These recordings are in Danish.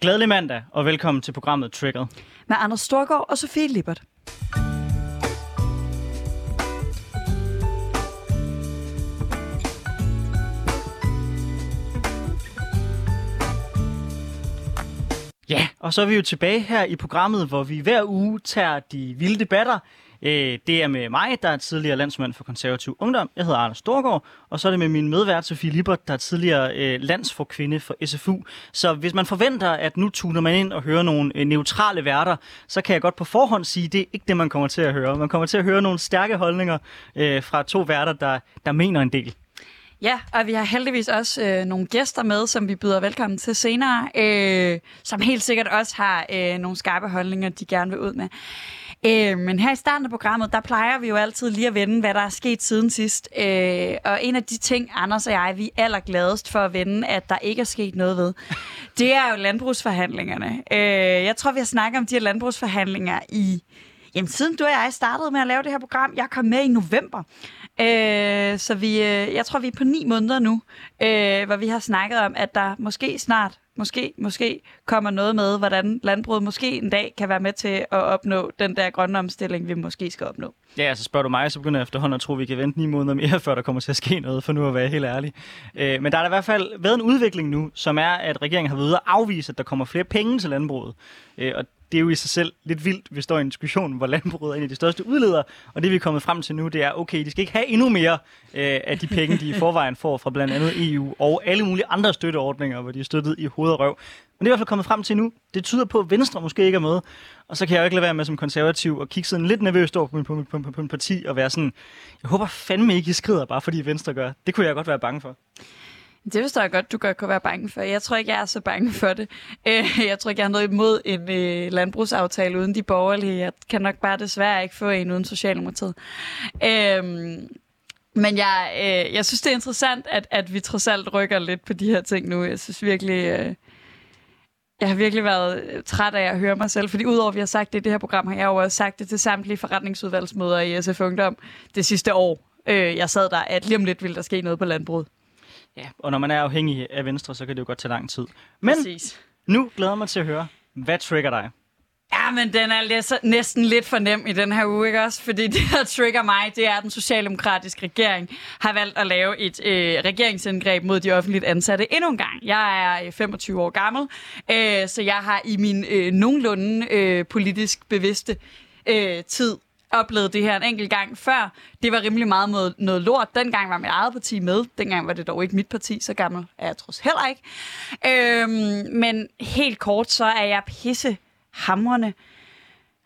Glædelig mandag, og velkommen til programmet Triggered. Med Anders Storgård og Sofie Lippert. Ja, og så er vi jo tilbage her i programmet, hvor vi hver uge tager de vilde debatter. Øh, det er med mig, der er tidligere landsmand for konservativ ungdom. Jeg hedder Anders Storgård, og så er det med min medvært Sofie Libert, der er tidligere øh, landsforkvinde for SFU. Så hvis man forventer, at nu tuner man ind og hører nogle øh, neutrale værter, så kan jeg godt på forhånd sige, at det er ikke det, man kommer til at høre. Man kommer til at høre nogle stærke holdninger øh, fra to værter, der, der mener en del. Ja, og vi har heldigvis også øh, nogle gæster med, som vi byder velkommen til senere, øh, som helt sikkert også har øh, nogle skarpe holdninger, de gerne vil ud med. Øh, men her i starten af programmet, der plejer vi jo altid lige at vende, hvad der er sket siden sidst. Øh, og en af de ting, Anders og jeg, vi er allergladest for at vende, at der ikke er sket noget ved, det er jo landbrugsforhandlingerne. Øh, jeg tror, vi har snakket om de her landbrugsforhandlinger i... Jamen, siden du og jeg startede med at lave det her program, jeg kom med i november. Øh, så vi, øh, jeg tror, vi er på ni måneder nu, øh, hvor vi har snakket om, at der måske snart, måske, måske kommer noget med, hvordan landbruget måske en dag kan være med til at opnå den der grønne omstilling, vi måske skal opnå. Ja, altså spørger du mig, så begynder jeg efterhånden at tro, at vi kan vente ni måneder mere, før der kommer til at ske noget, for nu at være helt ærlig. Øh, men der er i hvert fald været en udvikling nu, som er, at regeringen har været ude at afvise, at der kommer flere penge til landbruget. Øh, og det er jo i sig selv lidt vildt, vi står i en diskussion, hvor landbruget er en af de største udledere, og det vi er kommet frem til nu, det er, okay, de skal ikke have endnu mere øh, af de penge, de i forvejen får fra blandt andet EU og alle mulige andre støtteordninger, hvor de er støttet i hoved og røv. Men det er i hvert fald kommet frem til nu. Det tyder på, at Venstre måske ikke er med. Og så kan jeg jo ikke lade være med som konservativ og kigge sådan lidt nervøst over på min, på, på, på, på parti og være sådan, jeg håber fandme ikke, I skrider bare fordi Venstre gør. Det kunne jeg godt være bange for. Det forstår jeg godt, du godt kunne være bange for. Jeg tror ikke, jeg er så bange for det. Øh, jeg tror ikke, jeg har noget imod en øh, landbrugsaftale uden de borgerlige. Jeg kan nok bare desværre ikke få en uden Socialdemokratiet. Øhm, men jeg, øh, jeg synes, det er interessant, at, at vi trods alt rykker lidt på de her ting nu. Jeg synes virkelig... Jeg har virkelig været træt af at høre mig selv, fordi udover at vi har sagt det i det her program, har jeg jo også sagt det til samtlige forretningsudvalgsmøder i SF Ungdom det sidste år. Øh, jeg sad der, at lige om lidt ville der ske noget på landbruget. Ja, og når man er afhængig af Venstre, så kan det jo godt tage lang tid. Men Præcis. nu glæder jeg mig til at høre, hvad trigger dig? Ja, men den er næsten lidt for nem i den her uge, ikke også? Fordi det, der trigger mig, det er, at den socialdemokratiske regering har valgt at lave et øh, regeringsindgreb mod de offentligt ansatte endnu en gang. Jeg er 25 øh, år gammel, øh, så jeg har i min øh, nogenlunde øh, politisk bevidste øh, tid oplevet det her en enkelt gang før. Det var rimelig meget mod noget lort. Dengang var mit eget parti med. Dengang var det dog ikke mit parti. Så gammel er jeg trods heller ikke. Øhm, men helt kort, så er jeg pisse hamrende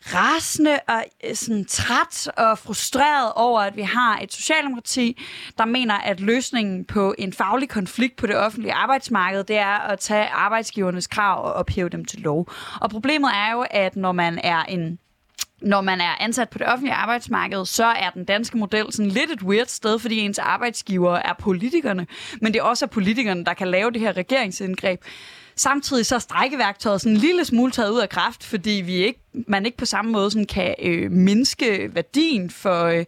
rasende og øh, sådan træt og frustreret over, at vi har et socialdemokrati, der mener, at løsningen på en faglig konflikt på det offentlige arbejdsmarked, det er at tage arbejdsgivernes krav og ophæve dem til lov. Og problemet er jo, at når man er en når man er ansat på det offentlige arbejdsmarked, så er den danske model sådan lidt et weird sted, fordi ens arbejdsgiver er politikerne, men det er også politikerne, der kan lave det her regeringsindgreb. Samtidig så er strækkeværktøjet sådan en lille smule taget ud af kraft, fordi vi ikke, man ikke på samme måde sådan kan øh, mindske værdien for... Øh,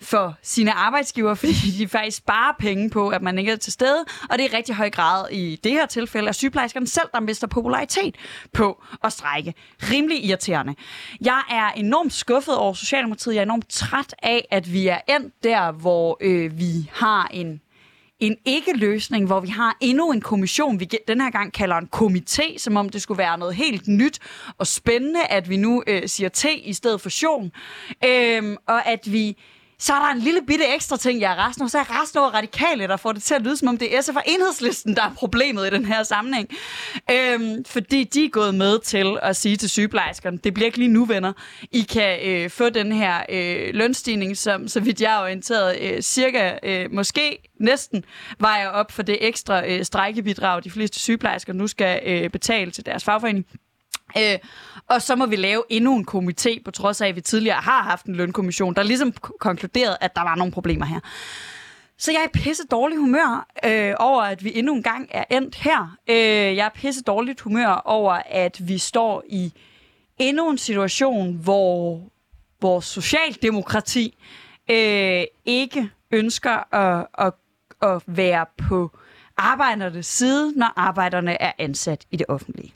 for sine arbejdsgiver, fordi de faktisk sparer penge på, at man ikke er til stede. Og det er i rigtig høj grad i det her tilfælde, at sygeplejerskerne selv, der mister popularitet på at strække. Rimelig irriterende. Jeg er enormt skuffet over Socialdemokratiet. Jeg er enormt træt af, at vi er endt der, hvor øh, vi har en en ikke-løsning, hvor vi har endnu en kommission, vi den her gang kalder en komité, som om det skulle være noget helt nyt og spændende, at vi nu øh, siger T i stedet for sion. Øhm, og at vi så er der en lille bitte ekstra ting, jeg er resten over. Så er jeg resten over radikale, der får det til at lyde, som om det er SF og enhedslisten, der er problemet i den her sammenhæng. Øhm, fordi de er gået med til at sige til sygeplejerskerne, det bliver ikke lige nu, venner. I kan øh, få den her øh, lønstigning, som så vidt jeg er orienteret, øh, cirka, øh, måske næsten vejer op for det ekstra øh, strækkebidrag, de fleste sygeplejersker nu skal øh, betale til deres fagforening. Øh, og så må vi lave endnu en komité, på trods af, at vi tidligere har haft en lønkommission, der ligesom konkluderede, at der var nogle problemer her. Så jeg er i pisse dårlig humør øh, over, at vi endnu en gang er endt her. Øh, jeg er pisse dårligt humør over, at vi står i endnu en situation, hvor vores socialdemokrati øh, ikke ønsker at, at, at være på arbejdernes side, når arbejderne er ansat i det offentlige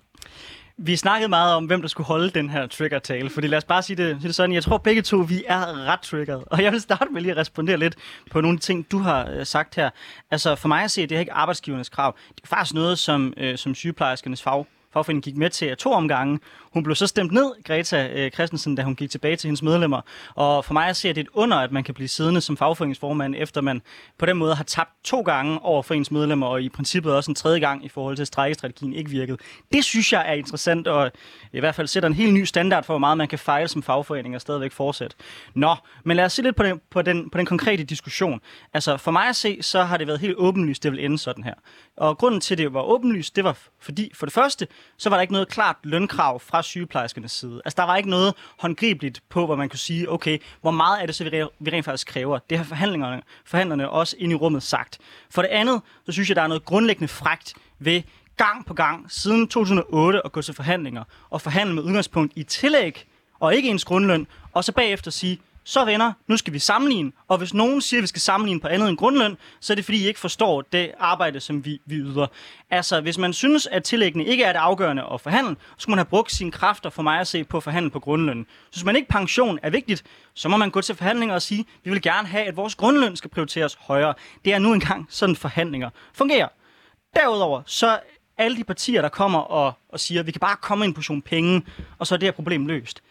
vi snakkede meget om, hvem der skulle holde den her trigger-tale, fordi lad os bare sige det, sige det sådan, jeg tror begge to, vi er ret triggeret. Og jeg vil starte med lige at respondere lidt på nogle ting, du har øh, sagt her. Altså for mig at se, det er ikke arbejdsgivernes krav. Det er faktisk noget, som, øh, som sygeplejerskernes fag, fagforeningen gik med til af to omgange. Hun blev så stemt ned, Greta øh, Christensen, da hun gik tilbage til hendes medlemmer. Og for mig at se, at det er et under, at man kan blive siddende som fagforeningsformand, efter man på den måde har tabt to gange over for ens medlemmer, og i princippet også en tredje gang i forhold til, at strækkestrategien ikke virkede. Det synes jeg er interessant, og i hvert fald sætter en helt ny standard for, hvor meget man kan fejle som fagforening og stadigvæk fortsætte. Nå, men lad os se lidt på den, på den, på den konkrete diskussion. Altså, for mig at se, så har det været helt åbenlyst, det vil ende sådan her. Og grunden til, at det var åbenlyst, det var fordi, for det første, så var der ikke noget klart lønkrav fra sygeplejerskernes side. Altså, der var ikke noget håndgribeligt på, hvor man kunne sige, okay, hvor meget er det så, vi, vi rent faktisk kræver? Det har forhandlingerne, forhandlerne også ind i rummet sagt. For det andet, så synes jeg, der er noget grundlæggende fragt ved gang på gang siden 2008 at gå til forhandlinger og forhandle med udgangspunkt i tillæg og ikke ens grundløn, og så bagefter sige, så venner, nu skal vi sammenligne. Og hvis nogen siger, at vi skal sammenligne på andet end grundløn, så er det fordi, I ikke forstår det arbejde, som vi, vi yder. Altså, hvis man synes, at tillæggene ikke er det afgørende at forhandle, så skal man have brugt sine kræfter for mig at se på at forhandle på grundløn. Så hvis man ikke pension er vigtigt, så må man gå til forhandlinger og sige, at vi vil gerne have, at vores grundløn skal prioriteres højere. Det er nu engang sådan forhandlinger fungerer. Derudover, så alle de partier, der kommer og, og siger, at vi kan bare komme ind på portion penge, og så er det her problem løst.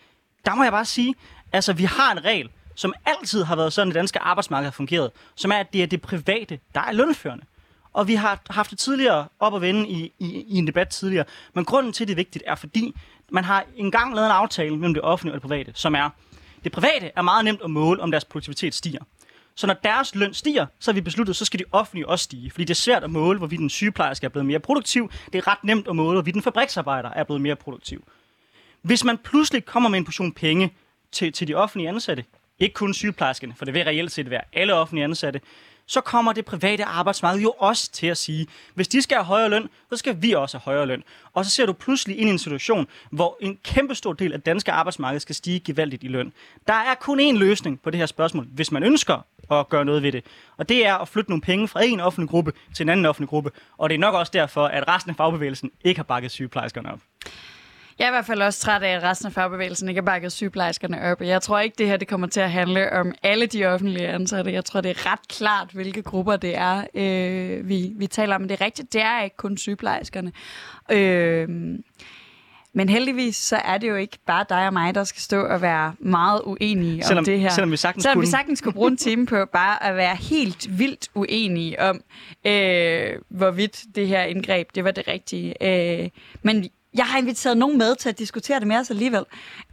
Der må jeg bare sige, Altså, vi har en regel, som altid har været sådan, det danske arbejdsmarked har fungeret, som er, at det er det private, der er lønførende. Og vi har haft det tidligere op at vende i, i, i en debat tidligere. Men grunden til, at det er vigtigt, er fordi, man har engang lavet en aftale mellem det offentlige og det private, som er, det private er meget nemt at måle, om deres produktivitet stiger. Så når deres løn stiger, så har vi besluttet, så skal de offentlige også stige. Fordi det er svært at måle, hvorvidt den sygeplejerske er blevet mere produktiv. Det er ret nemt at måle, hvorvidt den fabriksarbejder er blevet mere produktiv. Hvis man pludselig kommer med en portion penge, til, til de offentlige ansatte, ikke kun sygeplejerskerne, for det vil reelt set være alle offentlige ansatte, så kommer det private arbejdsmarked jo også til at sige, hvis de skal have højere løn, så skal vi også have højere løn. Og så ser du pludselig ind i en situation, hvor en kæmpe stor del af det danske arbejdsmarked skal stige gevaldigt i løn. Der er kun én løsning på det her spørgsmål, hvis man ønsker at gøre noget ved det. Og det er at flytte nogle penge fra en offentlig gruppe til en anden offentlig gruppe. Og det er nok også derfor, at resten af fagbevægelsen ikke har bakket sygeplejerskerne op. Jeg er i hvert fald også træt af, at resten af fagbevægelsen ikke har bakket sygeplejerskerne op. Jeg tror ikke, det her det kommer til at handle om alle de offentlige ansatte. Jeg tror, det er ret klart, hvilke grupper det er, øh, vi, vi taler om. Det er rigtigt, det er ikke kun sygeplejerskerne. Øh, men heldigvis så er det jo ikke bare dig og mig, der skal stå og være meget uenige selvom, om det her. Selvom vi sagtens, selvom vi sagtens kunne bruge en time på bare at være helt vildt uenige om, øh, hvorvidt det her indgreb, det var det rigtige. Øh, men jeg har inviteret nogen med til at diskutere det med os alligevel.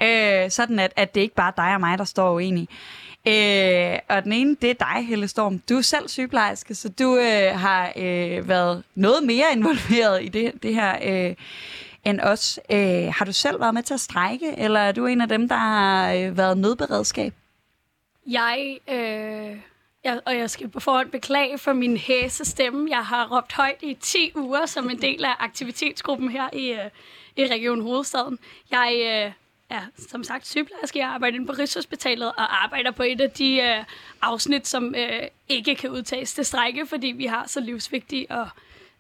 Øh, sådan at, at det ikke bare er dig og mig, der står uenige. Øh, og den ene, det er dig, Helle Storm. Du er selv sygeplejerske, så du øh, har øh, været noget mere involveret i det, det her øh, end os. Øh, har du selv været med til at strække, eller er du en af dem, der har øh, været nødberedskab? Jeg, øh, jeg, og jeg skal på forhånd beklage for min hæse stemme. Jeg har råbt højt i 10 uger som en del af aktivitetsgruppen her i, øh, i Region Hovedstaden. Jeg øh, er som sagt sygeplejerske. Jeg arbejder på Rigshospitalet og arbejder på et af de øh, afsnit, som øh, ikke kan udtages til strække, fordi vi har så livsvigtige og øh,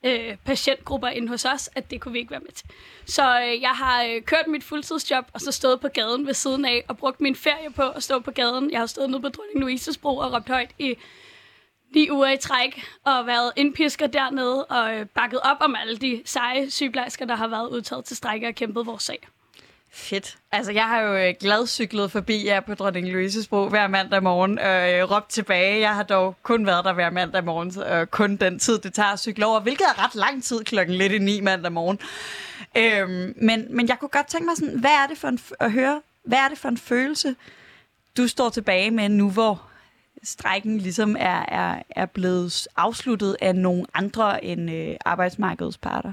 Øh, patientgrupper inde hos os, at det kunne vi ikke være med til. Så øh, jeg har øh, kørt mit fuldtidsjob, og så stået på gaden ved siden af, og brugt min ferie på at stå på gaden. Jeg har stået nede på Dronning Louises bro og råbt højt i ni uger i træk, og været indpisker dernede, og øh, bakket op om alle de seje sygeplejersker, der har været udtaget til strække og kæmpet vores sag. Fedt. Altså, jeg har jo øh, glad cyklet forbi jer på Dronning Louises bro hver mandag morgen og øh, råbt tilbage. Jeg har dog kun været der hver mandag morgen, og øh, kun den tid, det tager at cykle over, hvilket er ret lang tid klokken lidt i ni mandag morgen. Øhm, men, men jeg kunne godt tænke mig sådan, hvad er det for en, at høre, hvad er det for en følelse, du står tilbage med nu, hvor strækken ligesom er, er, er blevet afsluttet af nogle andre end øh, arbejdsmarkedets parter?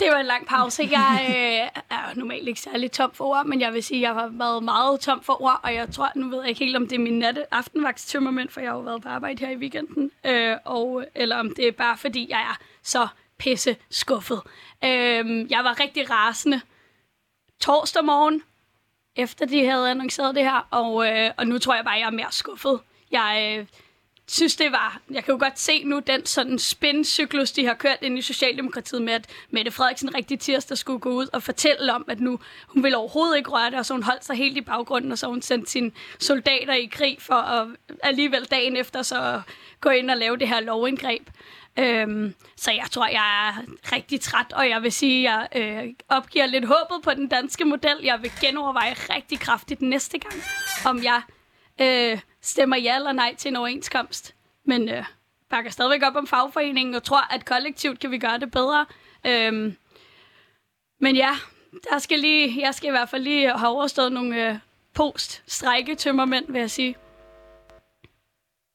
Det var en lang pause. Jeg øh, er normalt ikke særlig tom for ord, men jeg vil sige, at jeg har været meget tom for ord, og jeg tror, nu ved jeg ikke helt, om det er min natte aftenvagtstømmermænd, for jeg har jo været på arbejde her i weekenden, øh, og, eller om det er bare fordi, jeg er så pisse skuffet. Øh, jeg var rigtig rasende torsdag morgen, efter de havde annonceret det her, og, øh, og nu tror jeg bare, jeg er mere skuffet. Jeg, øh, synes, det var... Jeg kan jo godt se nu den sådan spændcyklus, de har kørt ind i Socialdemokratiet med, at Mette Frederiksen rigtig tirsdag skulle gå ud og fortælle om, at nu hun ville overhovedet ikke røre det, og så hun holdt sig helt i baggrunden, og så hun sendte sine soldater i krig for at alligevel dagen efter så gå ind og lave det her lovindgreb. Øhm, så jeg tror, jeg er rigtig træt, og jeg vil sige, at jeg øh, opgiver lidt håbet på den danske model. Jeg vil genoverveje rigtig kraftigt næste gang, om jeg øh, stemmer ja eller nej til en overenskomst. Men øh, bakker stadigvæk op om fagforeningen og tror, at kollektivt kan vi gøre det bedre. Øhm, men ja, der skal lige, jeg skal i hvert fald lige have overstået nogle øh, post-strækketømmermænd, vil jeg sige.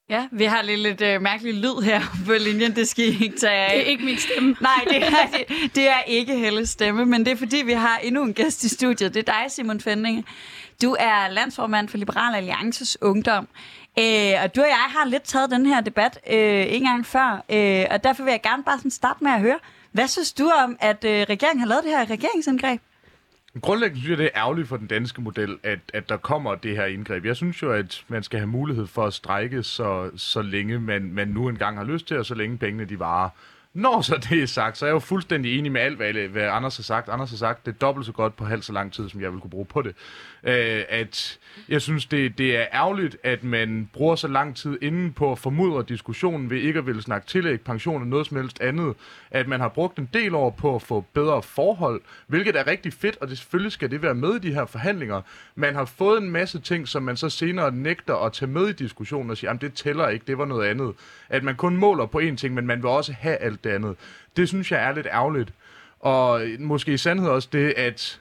Ja, vi har lidt, lidt øh, mærkelig lyd her på linjen, det skal I ikke tage af. Det er ikke min stemme. Nej, det er, det, det er ikke Helles stemme, men det er fordi, vi har endnu en gæst i studiet. Det er dig, Simon Fendinge. Du er landsformand for Liberal Alliances Ungdom. Øh, og du og jeg har lidt taget den her debat øh, en gang før, øh, og derfor vil jeg gerne bare sådan starte med at høre, hvad synes du om, at øh, regeringen har lavet det her regeringsindgreb? Grundlæggende synes jeg, det er ærgerligt for den danske model, at, at der kommer det her indgreb. Jeg synes jo, at man skal have mulighed for at strække så, så længe man, man nu engang har lyst til, og så længe pengene de varer. Når så det er sagt, så er jeg jo fuldstændig enig med alt, hvad, hvad Anders har sagt. Anders har sagt, det er dobbelt så godt på halv så lang tid, som jeg vil kunne bruge på det. Øh, at jeg synes, det, det er ærgerligt, at man bruger så lang tid inden på at formudre diskussionen ved ikke at ville snakke tillæg, pension og noget som helst andet. At man har brugt en del år på at få bedre forhold, hvilket er rigtig fedt, og det selvfølgelig skal det være med i de her forhandlinger. Man har fået en masse ting, som man så senere nægter at tage med i diskussionen og sige, at det tæller ikke, det var noget andet. At man kun måler på én ting, men man vil også have alt det andet. Det synes jeg er lidt ærgerligt. Og måske i sandhed også det, at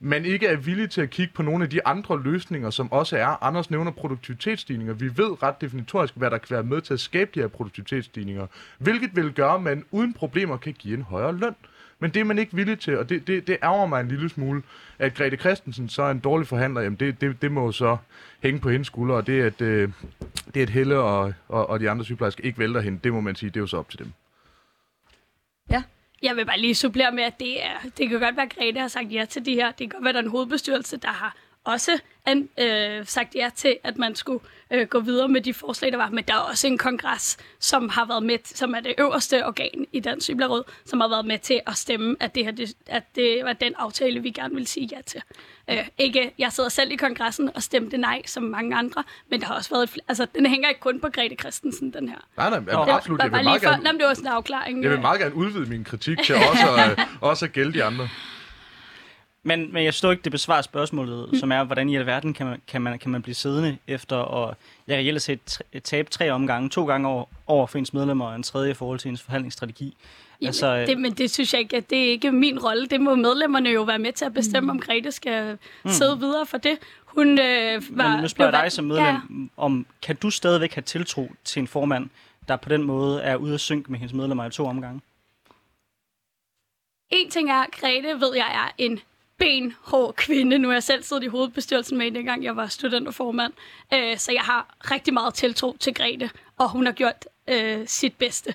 man ikke er villig til at kigge på nogle af de andre løsninger, som også er. Anders nævner produktivitetsstigninger. Vi ved ret definitorisk, hvad der kan være med til at skabe de her produktivitetsstigninger, hvilket vil gøre, at man uden problemer kan give en højere løn. Men det er man ikke villig til, og det, det, det ærger mig en lille smule, at Grete Christensen så er en dårlig forhandler. Jamen det, det, det må jo så hænge på hendes skuldre, og det at, øh, det at Helle og, og, og de andre sygeplejersker ikke vælter hende, det må man sige, det er jo så op til dem. Ja. Jeg vil bare lige supplere med, at det, er, det kan godt være, at Grete har sagt ja til de her. Det kan godt være, at der er en hovedbestyrelse, der har også an, øh, sagt ja til, at man skulle øh, gå videre med de forslag, der var. Men der er også en kongres, som har været med, som er det øverste organ i Dansk Sygeplejeråd, som har været med til at stemme, at det, her, det, at det var den aftale, vi gerne vil sige ja til. Øh, ikke, jeg sidder selv i kongressen og stemte nej, som mange andre, men der har også været et, altså, den hænger ikke kun på Grete Christensen, den her. Nej, nej, Det absolut. var Jeg bare lige for, gerne, Jamen, det var sådan en afklaring. jeg vil øh. meget gerne udvide min kritik til også, at, også at gælde de andre. Men, men jeg står ikke, det besvarer spørgsmålet, mm. som er, hvordan i alverden kan man, kan man, kan man blive siddende efter at jeg reelt set tabe tre omgange, to gange over, over for ens medlemmer, og en tredje i forhold til ens forhandlingsstrategi. Jamen, Altså, det, men det synes jeg ikke, at det er ikke min rolle. Det må medlemmerne jo være med til at bestemme, mm. om Grete skal mm. sidde videre for det. Hun øh, var... Men nu spørger jeg dig som medlem, ja. om kan du stadigvæk have tiltro til en formand, der på den måde er ude at synke med hendes medlemmer i to omgange? En ting er, Grete ved jeg er en benhård kvinde. Nu er jeg selv siddet i hovedbestyrelsen med, dengang jeg var studenterformand. Øh, så jeg har rigtig meget tiltro til Grete, og hun har gjort øh, sit bedste.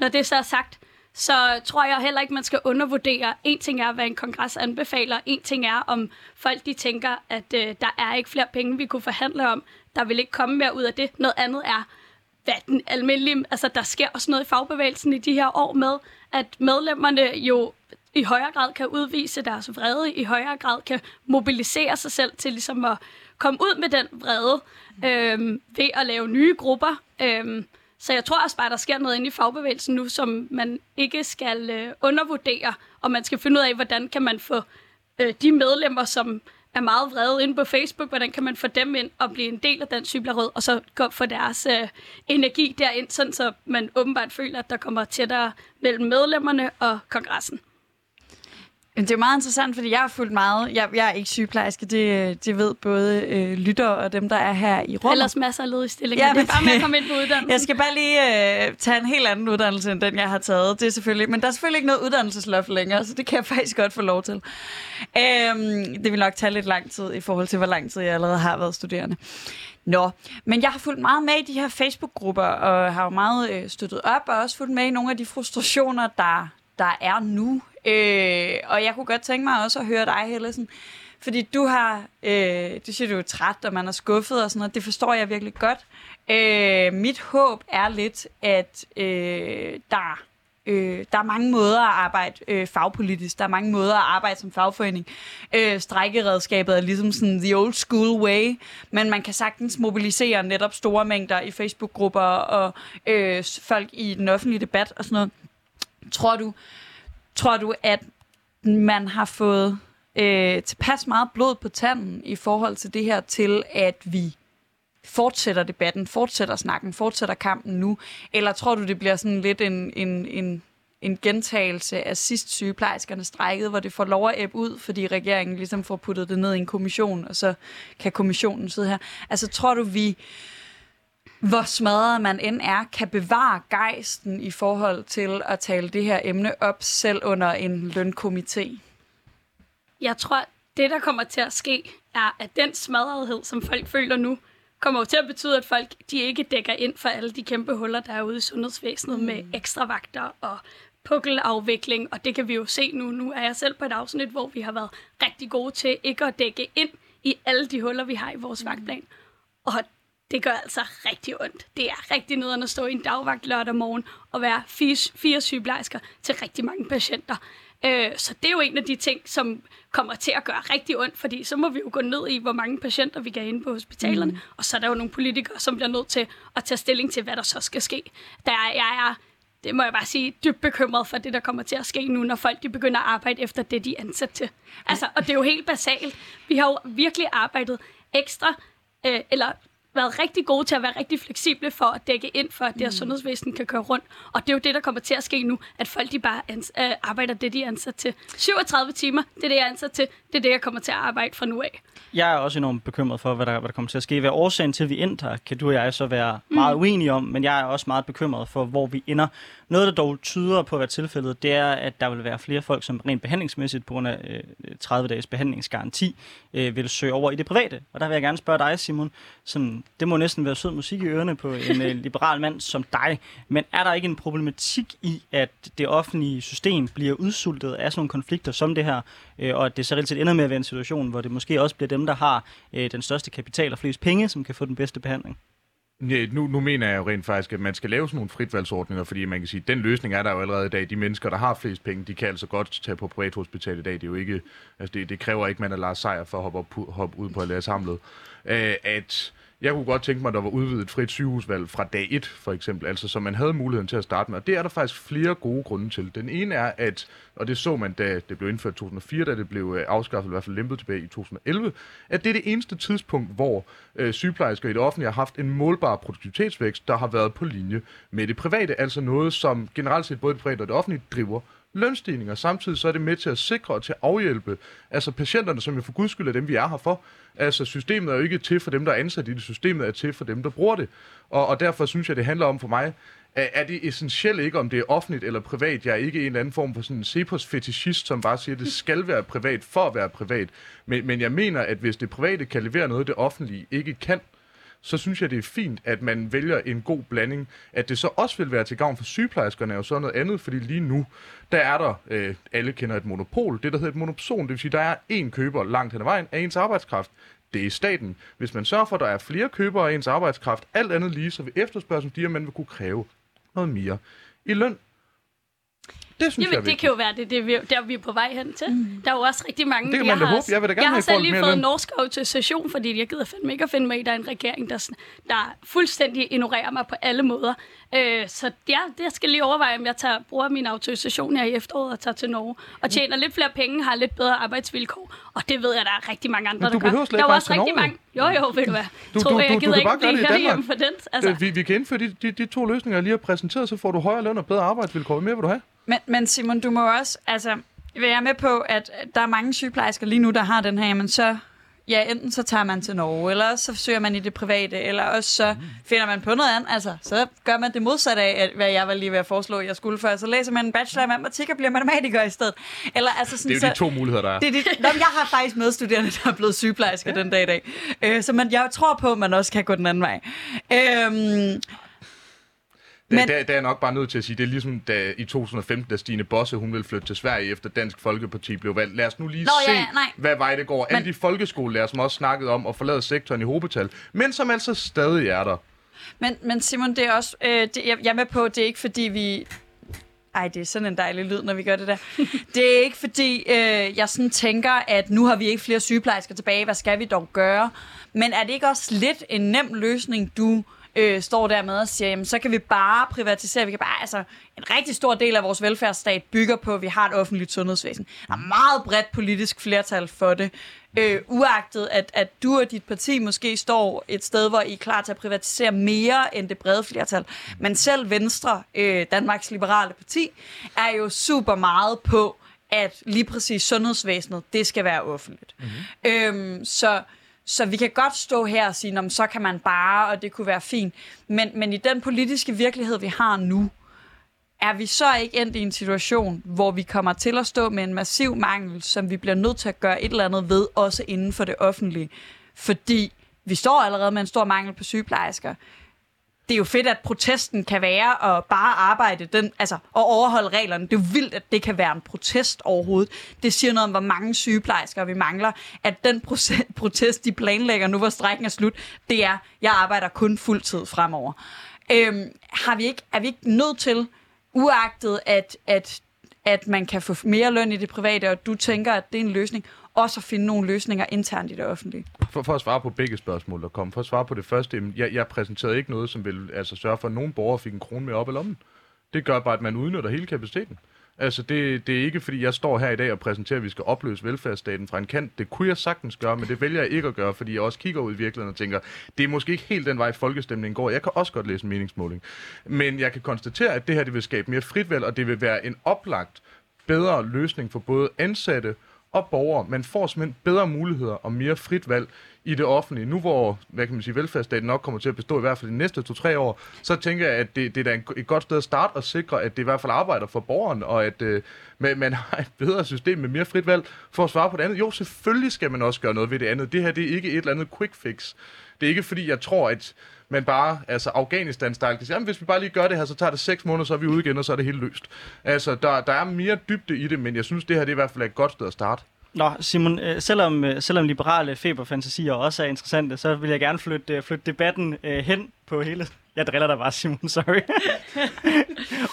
Når det så er sagt, så tror jeg heller ikke, man skal undervurdere. En ting er, hvad en kongres anbefaler. En ting er, om folk de tænker, at øh, der er ikke flere penge, vi kunne forhandle om. Der vil ikke komme mere ud af det. Noget andet er, hvad den almindelige... Altså, der sker også noget i fagbevægelsen i de her år med, at medlemmerne jo i højere grad kan udvise deres vrede, i højere grad kan mobilisere sig selv til ligesom at komme ud med den vrede øh, ved at lave nye grupper. Øh, så jeg tror også bare, der sker noget inde i fagbevægelsen nu, som man ikke skal øh, undervurdere, og man skal finde ud af, hvordan kan man få øh, de medlemmer, som er meget vrede inde på Facebook, hvordan kan man få dem ind og blive en del af den cyklerød, og så gå få deres øh, energi derind, sådan så man åbenbart føler, at der kommer tættere mellem medlemmerne og kongressen. Men det er meget interessant, fordi jeg har fulgt meget. Jeg, jeg er ikke sygeplejerske, det, det ved både øh, lytter og dem, der er her i rummet. Ellers masser af ledige stillinger. Ja, Ja, det er men- bare med at komme ind på uddannelsen. Jeg skal bare lige øh, tage en helt anden uddannelse, end den, jeg har taget. Det er selvfølgelig, men der er selvfølgelig ikke noget uddannelsesloft længere, så det kan jeg faktisk godt få lov til. Øhm, det vil nok tage lidt lang tid i forhold til, hvor lang tid jeg allerede har været studerende. Nå, men jeg har fulgt meget med i de her Facebook-grupper, og har jo meget øh, støttet op, og også fulgt med i nogle af de frustrationer, der, der er nu. Øh, og jeg kunne godt tænke mig også at høre dig, Hellesen, fordi du har, øh, du siger, du er træt, og man er skuffet og sådan noget. Det forstår jeg virkelig godt. Øh, mit håb er lidt, at øh, der Øh, der er mange måder at arbejde øh, fagpolitisk. Der er mange måder at arbejde som fagforening. Øh, strækkeredskabet er ligesom sådan the old school way, men man kan sagtens mobilisere netop store mængder i Facebook-grupper og øh, folk i den offentlige debat og sådan noget. Tror du, tror du at man har fået øh, tilpas meget blod på tanden i forhold til det her til, at vi fortsætter debatten, fortsætter snakken, fortsætter kampen nu? Eller tror du, det bliver sådan lidt en, en, en, en gentagelse af sidst sygeplejerskerne strækket, hvor det får lov at æbbe ud, fordi regeringen ligesom får puttet det ned i en kommission, og så kan kommissionen sidde her. Altså, tror du, vi, hvor smadret man end er, kan bevare gejsten i forhold til at tale det her emne op, selv under en lønkomité? Jeg tror, det der kommer til at ske, er, at den smadrethed, som folk føler nu, kommer jo til at betyde, at folk de ikke dækker ind for alle de kæmpe huller, der er ude i sundhedsvæsenet mm. med ekstra vagter og pukkelafvikling, og det kan vi jo se nu. Nu er jeg selv på et afsnit, hvor vi har været rigtig gode til ikke at dække ind i alle de huller, vi har i vores mm. vagtplan. Og det gør altså rigtig ondt. Det er rigtig nederen at stå i en dagvagt lørdag morgen og være fire, fire sygeplejersker til rigtig mange patienter. Øh, så det er jo en af de ting, som kommer til at gøre rigtig ondt, fordi så må vi jo gå ned i, hvor mange patienter vi kan ind på hospitalerne, mm. og så er der jo nogle politikere, som bliver nødt til at tage stilling til, hvad der så skal ske. Der er, jeg er, det må jeg bare sige, dybt bekymret for det, der kommer til at ske nu, når folk de begynder at arbejde efter det, de er ansat til. Altså, og det er jo helt basalt. Vi har jo virkelig arbejdet ekstra, øh, eller været rigtig gode til at være rigtig fleksible for at dække ind for, at det her mm. sundhedsvæsen kan køre rundt. Og det er jo det, der kommer til at ske nu, at folk de bare ans- øh, arbejder det, de er ansat til. 37 timer, det er det, jeg er ansat til. Det er det, jeg kommer til at arbejde fra nu af. Jeg er også enormt bekymret for, hvad der, hvad der kommer til at ske. Hvad årsagen til, at vi endte kan du og jeg så være mm. meget uenige om, men jeg er også meget bekymret for, hvor vi ender. Noget, der dog tyder på at være tilfældet, det er, at der vil være flere folk, som rent behandlingsmæssigt på grund af øh, 30-dages behandlingsgaranti, øh, vil søge over i det private. Og der vil jeg gerne spørge dig, Simon. Sådan, det må næsten være sød musik i ørerne på en øh, liberal mand som dig. Men er der ikke en problematik i, at det offentlige system bliver udsultet af sådan nogle konflikter som det her, øh, og at det så reelt ender med at være en situation, hvor det måske også bliver dem, der har øh, den største kapital og flest penge, som kan få den bedste behandling? Ja, nu, nu mener jeg jo rent faktisk, at man skal lave sådan nogle fritvalgsordninger, fordi man kan sige, at den løsning er der jo allerede i dag. De mennesker, der har flest penge, de kan altså godt tage på privathospital i dag. Det, er jo ikke, altså det, det kræver ikke, at man er Lars Seier for at hoppe, op, hoppe ud på at lære samlet. Øh, at jeg kunne godt tænke mig, at der var udvidet frit sygehusvalg fra dag 1, for eksempel, altså så man havde muligheden til at starte med. Og det er der faktisk flere gode grunde til. Den ene er, at, og det så man, da det blev indført i 2004, da det blev øh, afskaffet, i hvert fald lempet tilbage i 2011, at det er det eneste tidspunkt, hvor øh, sygeplejersker i det offentlige har haft en målbar produktivitetsvækst, der har været på linje med det private, altså noget, som generelt set både det private og det offentlige driver lønstigninger. Samtidig så er det med til at sikre og til at afhjælpe altså patienterne, som jo for guds skyld er dem, vi er her for. Altså systemet er jo ikke til for dem, der er ansat i det. Systemet er til for dem, der bruger det. Og, og derfor synes jeg, det handler om for mig, er det essentielt ikke, om det er offentligt eller privat. Jeg er ikke en eller anden form for sådan en cepos fetishist, som bare siger, at det skal være privat for at være privat. Men, men jeg mener, at hvis det private kan levere noget, det offentlige ikke kan, så synes jeg, det er fint, at man vælger en god blanding. At det så også vil være til gavn for sygeplejerskerne og sådan så noget andet, fordi lige nu, der er der, øh, alle kender et monopol, det der hedder et monopson, det vil sige, der er én køber langt hen ad vejen af ens arbejdskraft. Det er staten. Hvis man sørger for, at der er flere købere af ens arbejdskraft, alt andet lige, så vil efterspørgselen stige, man vil kunne kræve noget mere i løn. Det synes Jamen, jeg det kan jo være, det, det vi, der vi er på vej hen til. Mm. Der er jo også rigtig mange... Det kan man da håbe. Jeg vil da gerne jeg have selv lige fået en norsk autorisation, fordi jeg gider fandme ikke at finde mig i, der er en regering, der, der fuldstændig ignorerer mig på alle måder. Øh, så ja, det skal lige overveje, om jeg tager, bruger min autorisation her i efteråret og tager til Norge. Og tjener lidt flere penge, har lidt bedre arbejdsvilkår. Og det ved jeg, der er rigtig mange andre, der gør. Der er også rigtig mange... Jo, jo, ved du hvad. Du, Tror, du, jeg, jeg gider du ikke blive herhjemme for den. Altså. Vi, vi kan indføre de, de, de to løsninger, jeg lige har præsenteret, så får du højere løn og bedre arbejdsvilkår. Hvad mere vil du have? Men, men Simon, du må også, altså, jeg med på, at der er mange sygeplejersker lige nu, der har den her, men så ja, enten så tager man til Norge, eller så søger man i det private, eller også så finder man på noget andet. Altså, så gør man det modsatte af, hvad jeg var lige ved at foreslå, jeg skulle før. Så læser man en bachelor i matematik og bliver matematiker i stedet. Eller, altså sådan, det er jo så, de to muligheder, der er. Det er de, Nå, jeg har faktisk medstuderende, der er blevet sygeplejersker ja. den dag i dag. Øh, så man, jeg tror på, at man også kan gå den anden vej. Øh, men... Der, der er nok bare nødt til at sige, det er ligesom da, i 2015, da Stine Bosse hun ville flytte til Sverige efter Dansk Folkeparti blev valgt. Lad os nu lige Nå, se, ja, nej. hvad vej det går. Men... Alle de folkeskolelærer, som også snakkede om at forlade sektoren i hobetal, men som altså stadig er der. Men, men Simon, det er også, øh, det, jeg, jeg er med på, det er ikke fordi vi... Ej, det er sådan en dejlig lyd, når vi gør det der. Det er ikke fordi, øh, jeg sådan tænker, at nu har vi ikke flere sygeplejersker tilbage, hvad skal vi dog gøre? Men er det ikke også lidt en nem løsning, du øh, står der med og siger, jamen så kan vi bare privatisere, vi kan bare, altså en rigtig stor del af vores velfærdsstat bygger på, at vi har et offentligt sundhedsvæsen. Der er meget bredt politisk flertal for det. Øh, uagtet at, at du og dit parti måske står et sted, hvor I er klar til at privatisere mere end det brede flertal. Men selv Venstre, øh, Danmarks Liberale Parti, er jo super meget på, at lige præcis sundhedsvæsenet, det skal være offentligt. Mm-hmm. Øhm, så, så vi kan godt stå her og sige, så kan man bare, og det kunne være fint. Men, men i den politiske virkelighed, vi har nu, er vi så ikke endt i en situation, hvor vi kommer til at stå med en massiv mangel, som vi bliver nødt til at gøre et eller andet ved, også inden for det offentlige? Fordi vi står allerede med en stor mangel på sygeplejersker. Det er jo fedt, at protesten kan være at bare arbejde den, altså at overholde reglerne. Det er jo vildt, at det kan være en protest overhovedet. Det siger noget om, hvor mange sygeplejersker vi mangler. At den protest, de planlægger nu, hvor strækken er slut, det er, jeg arbejder kun fuldtid fremover. Øhm, har vi ikke, er vi ikke nødt til uagtet at, at, at man kan få mere løn i det private, og du tænker, at det er en løsning, også at finde nogle løsninger internt i det offentlige. For, for at svare på begge spørgsmål, der kom. For at svare på det første, jeg, jeg præsenterede ikke noget, som vil altså, sørge for, at nogen borgere fik en krone mere op i lommen. Det gør bare, at man udnytter hele kapaciteten. Altså, det, det er ikke, fordi jeg står her i dag og præsenterer, at vi skal opløse velfærdsstaten fra en kant. Det kunne jeg sagtens gøre, men det vælger jeg ikke at gøre, fordi jeg også kigger ud i virkeligheden og tænker, det er måske ikke helt den vej, folkestemningen går. Jeg kan også godt læse en meningsmåling. Men jeg kan konstatere, at det her det vil skabe mere fritvalg, og det vil være en oplagt bedre løsning for både ansatte og borgere. Man får simpelthen bedre muligheder og mere frit valg i det offentlige. Nu hvor, hvad kan man sige, velfærdsstaten nok kommer til at bestå i hvert fald de næste to-tre år, så tænker jeg, at det, det er da et godt sted at starte og sikre, at det i hvert fald arbejder for borgeren, og at øh, man, man har et bedre system med mere frit valg for at svare på det andet. Jo, selvfølgelig skal man også gøre noget ved det andet. Det her, det er ikke et eller andet quick fix. Det er ikke fordi, jeg tror, at man bare, altså Afghanistan-style, kan sige, jamen, hvis vi bare lige gør det her, så tager det seks måneder, så er vi ude igen, og så er det helt løst. Altså, der, der er mere dybde i det, men jeg synes, det her det er i hvert fald et godt sted at starte. Nå, Simon, øh, selvom, øh, selvom liberale feberfantasier også er interessante, så vil jeg gerne flytte, øh, flytte debatten hen på hele jeg driller dig bare, Simon, sorry.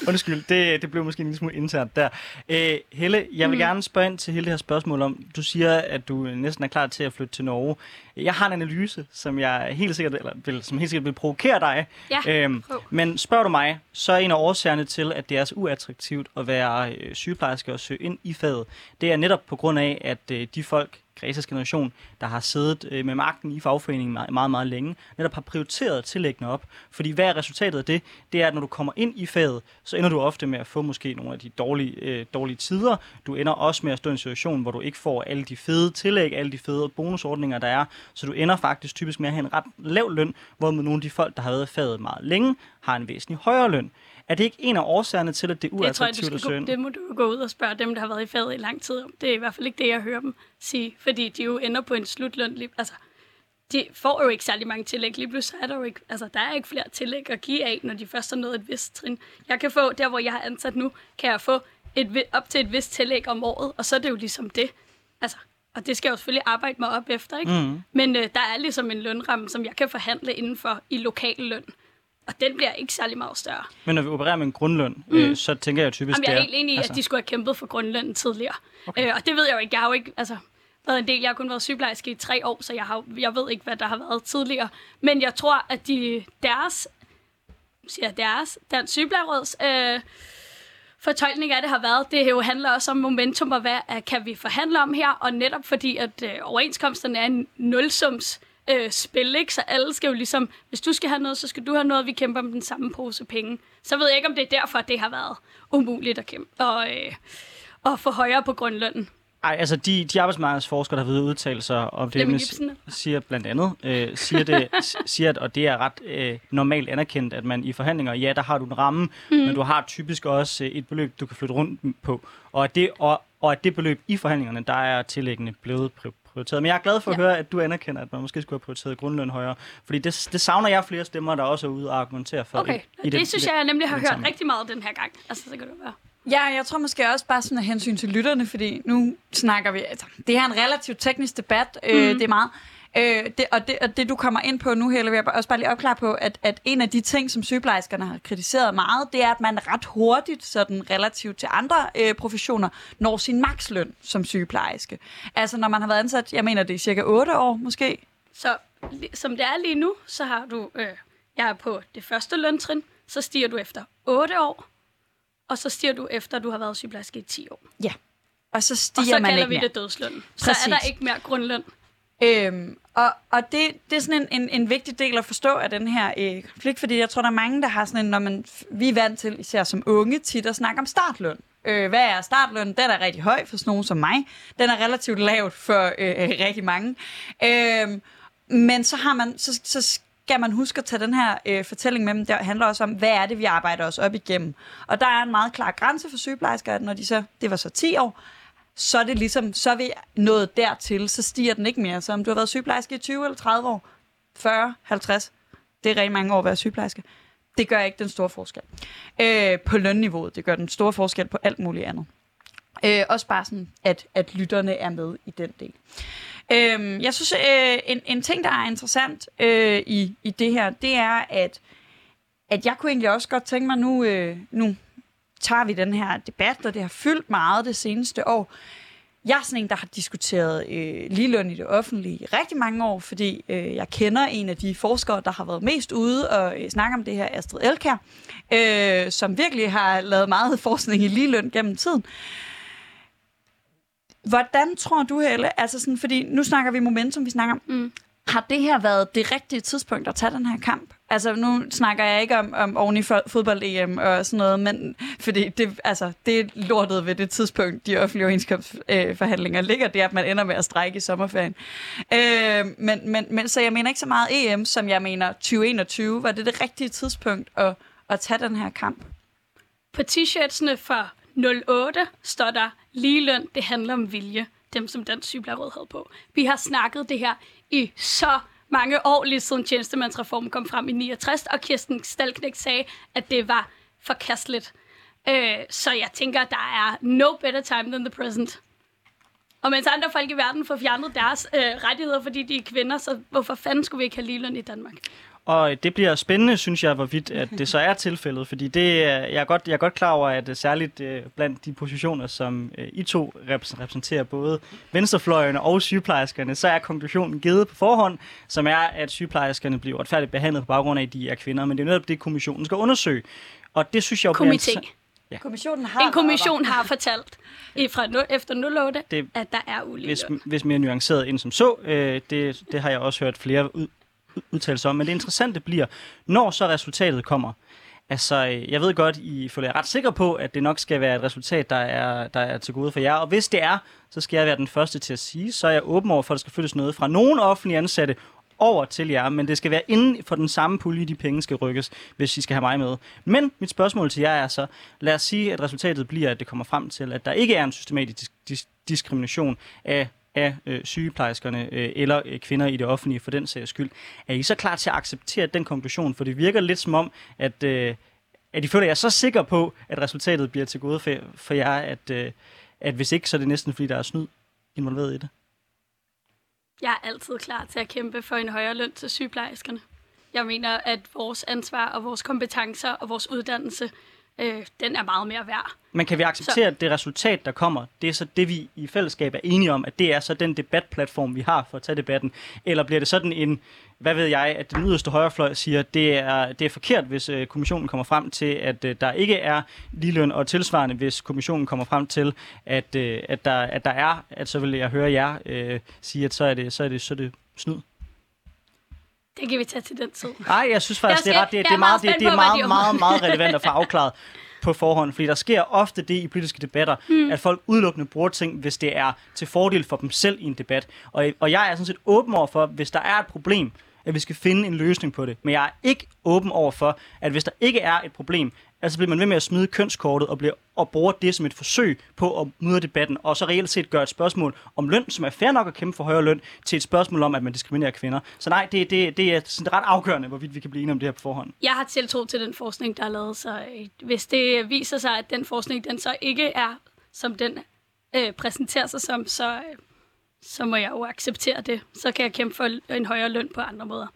Undskyld, det, det blev måske en lille smule internt der. Øh, Helle, jeg vil mm. gerne spørge ind til hele det her spørgsmål om, du siger, at du næsten er klar til at flytte til Norge. Jeg har en analyse, som jeg helt sikkert, eller vil, som helt sikkert vil provokere dig. Ja, øhm, men spørger du mig, så er en af årsagerne til, at det er så uattraktivt at være øh, sygeplejerske og søge ind i faget, det er netop på grund af, at øh, de folk, Græsas generation, der har siddet øh, med magten i fagforeningen meget, meget, meget længe, netop har prioriteret tillæggene op. Fordi hvad er resultatet af det? Det er, at når du kommer ind i faget, så ender du ofte med at få måske nogle af de dårlige, øh, dårlige tider. Du ender også med at stå i en situation, hvor du ikke får alle de fede tillæg, alle de fede bonusordninger, der er. Så du ender faktisk typisk med at have en ret lav løn, hvor nogle af de folk, der har været i faget meget længe, har en væsentlig højere løn. Er det ikke en af årsagerne til, at det er uattraktivt at søge? Det må du gå ud og spørge dem, der har været i faget i lang tid om. Det er i hvert fald ikke det, jeg hører dem sige, fordi de jo ender på en slutløn. Lige, altså, de får jo ikke særlig mange tillæg. Lige pludselig er der jo ikke, altså, der er ikke flere tillæg at give af, når de først har nået et vist trin. Jeg kan få, der hvor jeg har ansat nu, kan jeg få et, op til et vist tillæg om året, og så er det jo ligesom det. Altså, og det skal jeg jo selvfølgelig arbejde mig op efter, ikke? Mm. Men øh, der er ligesom en lønramme, som jeg kan forhandle indenfor i lokal løn og den bliver ikke særlig meget større. Men når vi opererer med en grundløn, mm. øh, så tænker jeg typisk... Jamen, jeg er helt enig i, altså... at de skulle have kæmpet for grundlønnen tidligere. Okay. Øh, og det ved jeg jo ikke. Jeg har jo ikke... Altså, været en del. Jeg har kun været sygeplejerske i tre år, så jeg, har, jeg ved ikke, hvad der har været tidligere. Men jeg tror, at de, deres, siger deres, Dansk Sygeplejeråds øh, fortolkning af det har været, det jo handler også om momentum, og hvad kan vi forhandle om her, og netop fordi, at øh, overenskomsterne er en nulsums øh, spil, ikke? Så alle skal jo ligesom, hvis du skal have noget, så skal du have noget, vi kæmper om den samme pose penge. Så ved jeg ikke, om det er derfor, det har været umuligt at kæmpe og, øh, og få højere på grundlønnen. Ej, altså de, de arbejdsmarkedsforskere, der har været udtalt sig om det, siger blandt andet, øh, siger, det, siger, at, og det er ret øh, normalt anerkendt, at man i forhandlinger, ja, der har du en ramme, mm. men du har typisk også øh, et beløb, du kan flytte rundt på. Og at det, og, og at det beløb i forhandlingerne, der er tillæggende blevet prioriteret. Men jeg er glad for at ja. høre, at du anerkender, at man måske skulle have prioriteret grundløn højere. Fordi det, det savner jeg flere stemmer, der også er ude og argumentere for. Okay, i, i det, det synes jeg, jeg nemlig har hørt sammen. rigtig meget den her gang. Altså, så kan det være. Ja, jeg tror måske også bare sådan af hensyn til lytterne, fordi nu snakker vi, altså, det her er en relativt teknisk debat, øh, mm. det er meget. Øh, det, og, det, og det, du kommer ind på nu, Helle, vil jeg også bare lige opklare på, at, at en af de ting, som sygeplejerskerne har kritiseret meget, det er, at man ret hurtigt, sådan relativt til andre øh, professioner, når sin maksløn som sygeplejerske. Altså, når man har været ansat, jeg mener, det er cirka 8 år måske. Så som det er lige nu, så har du, øh, jeg er på det første løntrin, så stiger du efter 8 år, og så stiger du efter, at du har været sygeplejerske i 10 år. Ja. Og så Og stiger så man kalder ikke vi mere. det dødsløn. Så Præcis. er der ikke mere grundløn. Øhm, og og det, det er sådan en, en, en vigtig del at forstå af den her øh, konflikt, fordi jeg tror, der er mange, der har sådan en, når man, vi er vant til, især som unge, tit at snakke om startløn. Øh, hvad er startløn? Den er rigtig høj for sådan nogen som mig. Den er relativt lavt for øh, øh rigtig mange. Øh, men så har man, så, så skal man huske at tage den her øh, fortælling med dem. Det handler også om, hvad er det, vi arbejder os op igennem. Og der er en meget klar grænse for sygeplejersker, at når de så, det var så 10 år, så er det ligesom, så er vi nået dertil, så stiger den ikke mere. Så om du har været sygeplejerske i 20 eller 30 år, 40, 50, det er rigtig mange år at være sygeplejerske. Det gør ikke den store forskel. Øh, på lønniveauet, det gør den store forskel på alt muligt andet. Øh, også bare sådan, at, at lytterne er med i den del. Øh, jeg synes, øh, en, en ting, der er interessant øh, i, i det her, det er, at, at jeg kunne egentlig også godt tænke mig, nu, øh, nu tager vi den her debat, og det har fyldt meget det seneste år. Jeg er sådan en, der har diskuteret øh, ligeløn i det offentlige i rigtig mange år, fordi øh, jeg kender en af de forskere, der har været mest ude og øh, snakke om det her, Astrid Elkær, øh, som virkelig har lavet meget forskning i ligeløn gennem tiden. Hvordan tror du, Helle, altså sådan, fordi nu snakker vi momentum, vi snakker om, Mm har det her været det rigtige tidspunkt at tage den her kamp? Altså, nu snakker jeg ikke om, om oven i fodbold-EM og sådan noget, men fordi det, altså, det er lortet ved det tidspunkt, de offentlige overenskomstforhandlinger øh, ligger, det er, at man ender med at strække i sommerferien. Øh, men, men, men, så jeg mener ikke så meget EM, som jeg mener 2021. Var det det rigtige tidspunkt at, at tage den her kamp? På t-shirtsene for 08 står der ligeløn, det handler om vilje. Dem, som Dansk Sygeplejeråd havde på. Vi har snakket det her i så mange år, lige siden tjenestemandsreformen kom frem i 69, og Kirsten Stalknæk sagde, at det var forkasteligt. Øh, så jeg tænker, der er no better time than the present. Og mens andre folk i verden får fjernet deres øh, rettigheder, fordi de er kvinder, så hvorfor fanden skulle vi ikke have ligeløn i Danmark? Og det bliver spændende, synes jeg, hvorvidt at det så er tilfældet, fordi det, jeg, er godt, jeg er godt klar over, at øh, særligt øh, blandt de positioner, som øh, I to repræs- repræsenterer, både venstrefløjene og sygeplejerskerne, så er konklusionen givet på forhånd, som er, at sygeplejerskerne bliver retfærdigt behandlet på baggrund af, at de er kvinder, men det er netop det, kommissionen skal undersøge. Og det synes jeg jo Komité. Ja. Kommissionen har En kommission har fortalt i- fra nu, efter 08, Det- at der er hvis, uligeløn. hvis mere nuanceret end som så. Øh, det, det har jeg også hørt flere ud, udtale sig om. Men det interessante bliver, når så resultatet kommer. Altså, øh, jeg ved godt, I føler jeg ret sikker på, at det nok skal være et resultat, der er, der er til gode for jer. Og hvis det er, så skal jeg være den første til at sige, så er jeg åben over for, at der skal flyttes noget fra nogen offentlige ansatte over til jer, men det skal være inden for den samme pulje, de penge skal rykkes, hvis I skal have mig med. Men mit spørgsmål til jer er så, lad os sige, at resultatet bliver, at det kommer frem til, at der ikke er en systematisk dis- diskrimination af af øh, sygeplejerskerne øh, eller øh, kvinder i det offentlige for den sags skyld. Er I så klar til at acceptere den konklusion? For det virker lidt som om, at, øh, at I føler jer så sikker på, at resultatet bliver til gode for, for jer, at, øh, at hvis ikke, så er det næsten fordi, der er snyd involveret i det. Jeg er altid klar til at kæmpe for en højere løn til sygeplejerskerne. Jeg mener, at vores ansvar og vores kompetencer og vores uddannelse, øh, den er meget mere værd. Men kan vi acceptere, at det resultat, der kommer, det er så det, vi i fællesskab er enige om, at det er så den debatplatform, vi har for at tage debatten? Eller bliver det sådan en, hvad ved jeg, at den yderste højrefløj siger, at det er, det er forkert, hvis øh, kommissionen kommer frem til, at øh, der ikke er ligeløn, og tilsvarende, hvis kommissionen kommer frem til, at, øh, at, der, at der er, at så vil jeg høre jer øh, sige, at så er det, så er det, så er det snyd? Det kan vi tage til den tid. Nej, jeg synes faktisk, Jeg det er, skal- ret, det, det er meget, det, det er meget, meget, meget relevant at få afklaret på forhånd, fordi der sker ofte det i politiske debatter, mm. at folk udelukkende bruger ting, hvis det er til fordel for dem selv i en debat. Og, og jeg er sådan set åben over for, hvis der er et problem, at vi skal finde en løsning på det. Men jeg er ikke åben over for, at hvis der ikke er et problem, altså bliver man ved med at smide kønskortet og, bliver, og bruger det som et forsøg på at mudre debatten, og så reelt set gør et spørgsmål om løn, som er fair nok at kæmpe for højere løn, til et spørgsmål om, at man diskriminerer kvinder. Så nej, det, det, det er sådan ret afgørende, hvorvidt vi kan blive enige om det her på forhånd. Jeg har tiltro til den forskning, der er lavet, så øh, hvis det viser sig, at den forskning den så ikke er, som den øh, præsenterer sig som, så, øh, så må jeg jo acceptere det. Så kan jeg kæmpe for en højere løn på andre måder.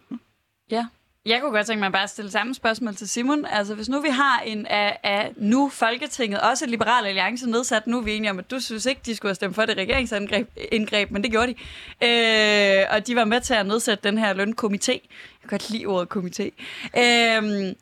Ja. Jeg kunne godt tænke mig bare at stille samme spørgsmål til Simon. Altså, hvis nu vi har en af, af nu Folketinget, også liberal alliance nedsat, nu er vi enige om, at du synes ikke, de skulle have stemt for det regeringsindgreb, indgreb, men det gjorde de. Øh, og de var med til at nedsætte den her lønkomité. Jeg kan godt lide ordet komité. Øh,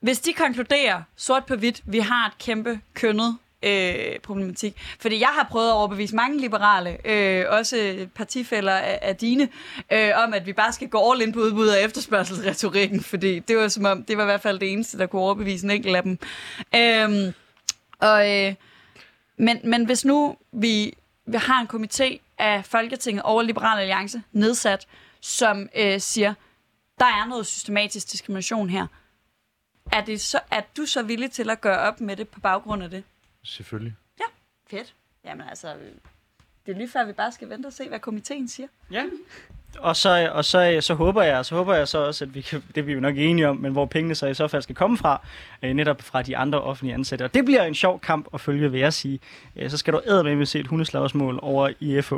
hvis de konkluderer sort på hvidt, vi har et kæmpe kønnet øh, problematik. Fordi jeg har prøvet at overbevise mange liberale, øh, også partifælder af, af dine, øh, om at vi bare skal gå all in på udbud og efterspørgselsretorikken, fordi det var som om, det var i hvert fald det eneste, der kunne overbevise en enkelt af dem. Øh, og, øh, men, men hvis nu vi, vi har en komité af Folketinget over Liberal Alliance nedsat, som øh, siger, der er noget systematisk diskrimination her, er, det så, er du så villig til at gøre op med det på baggrund af det? Selvfølgelig. Fedt. Jamen altså, det er lige før, vi bare skal vente og se, hvad komiteen siger. Ja. Og så, og så, så håber jeg, så håber jeg så også, at vi kan, det er vi jo nok enige om, men hvor pengene så i så fald skal komme fra, øh, netop fra de andre offentlige ansatte. Og det bliver en sjov kamp at følge, vil jeg sige. Øh, så skal du æde med se et hundeslagsmål over i FH.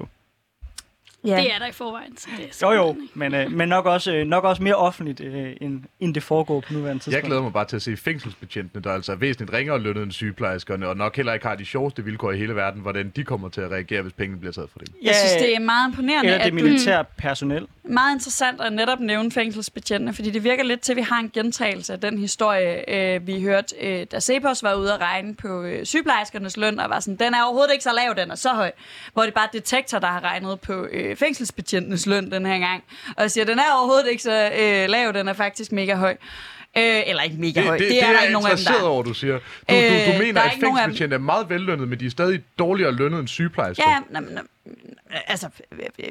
Ja. Det er der i forvejen. Så det er Jo jo, men, øh, men nok, også, øh, nok også mere offentligt, øh, end, end det foregår på nuværende tidspunkt. Jeg glæder mig bare til at se fængselsbetjentene, der altså er væsentligt ringere lønnet end sygeplejerskerne, og nok heller ikke har de sjoveste vilkår i hele verden, hvordan de kommer til at reagere, hvis pengene bliver taget fra dem. Jeg synes, det er meget imponerende, Eller det militære personel. meget interessant at netop nævne fængselsbetjentene, fordi det virker lidt til, at vi har en gentagelse af den historie, øh, vi hørte, øh, da Cepos var ude at regne på øh, sygeplejerskernes løn, og var sådan, den er overhovedet ikke så lav, den er så høj. Hvor det er bare detektor, der har regnet på øh, Øh, fængselsbetjentenes løn den her gang, og siger, den er overhovedet ikke så øh, lav, den er faktisk mega høj. Øh, eller ikke mega høj, det, det, er der jeg ikke nogen af dem, der er. over, du siger. Du, du, Øh, du der mener, er at fængselsbetjente er meget vellønnet, men de er stadig dårligere lønnet end sygeplejersker. Ja, nej, nej, altså,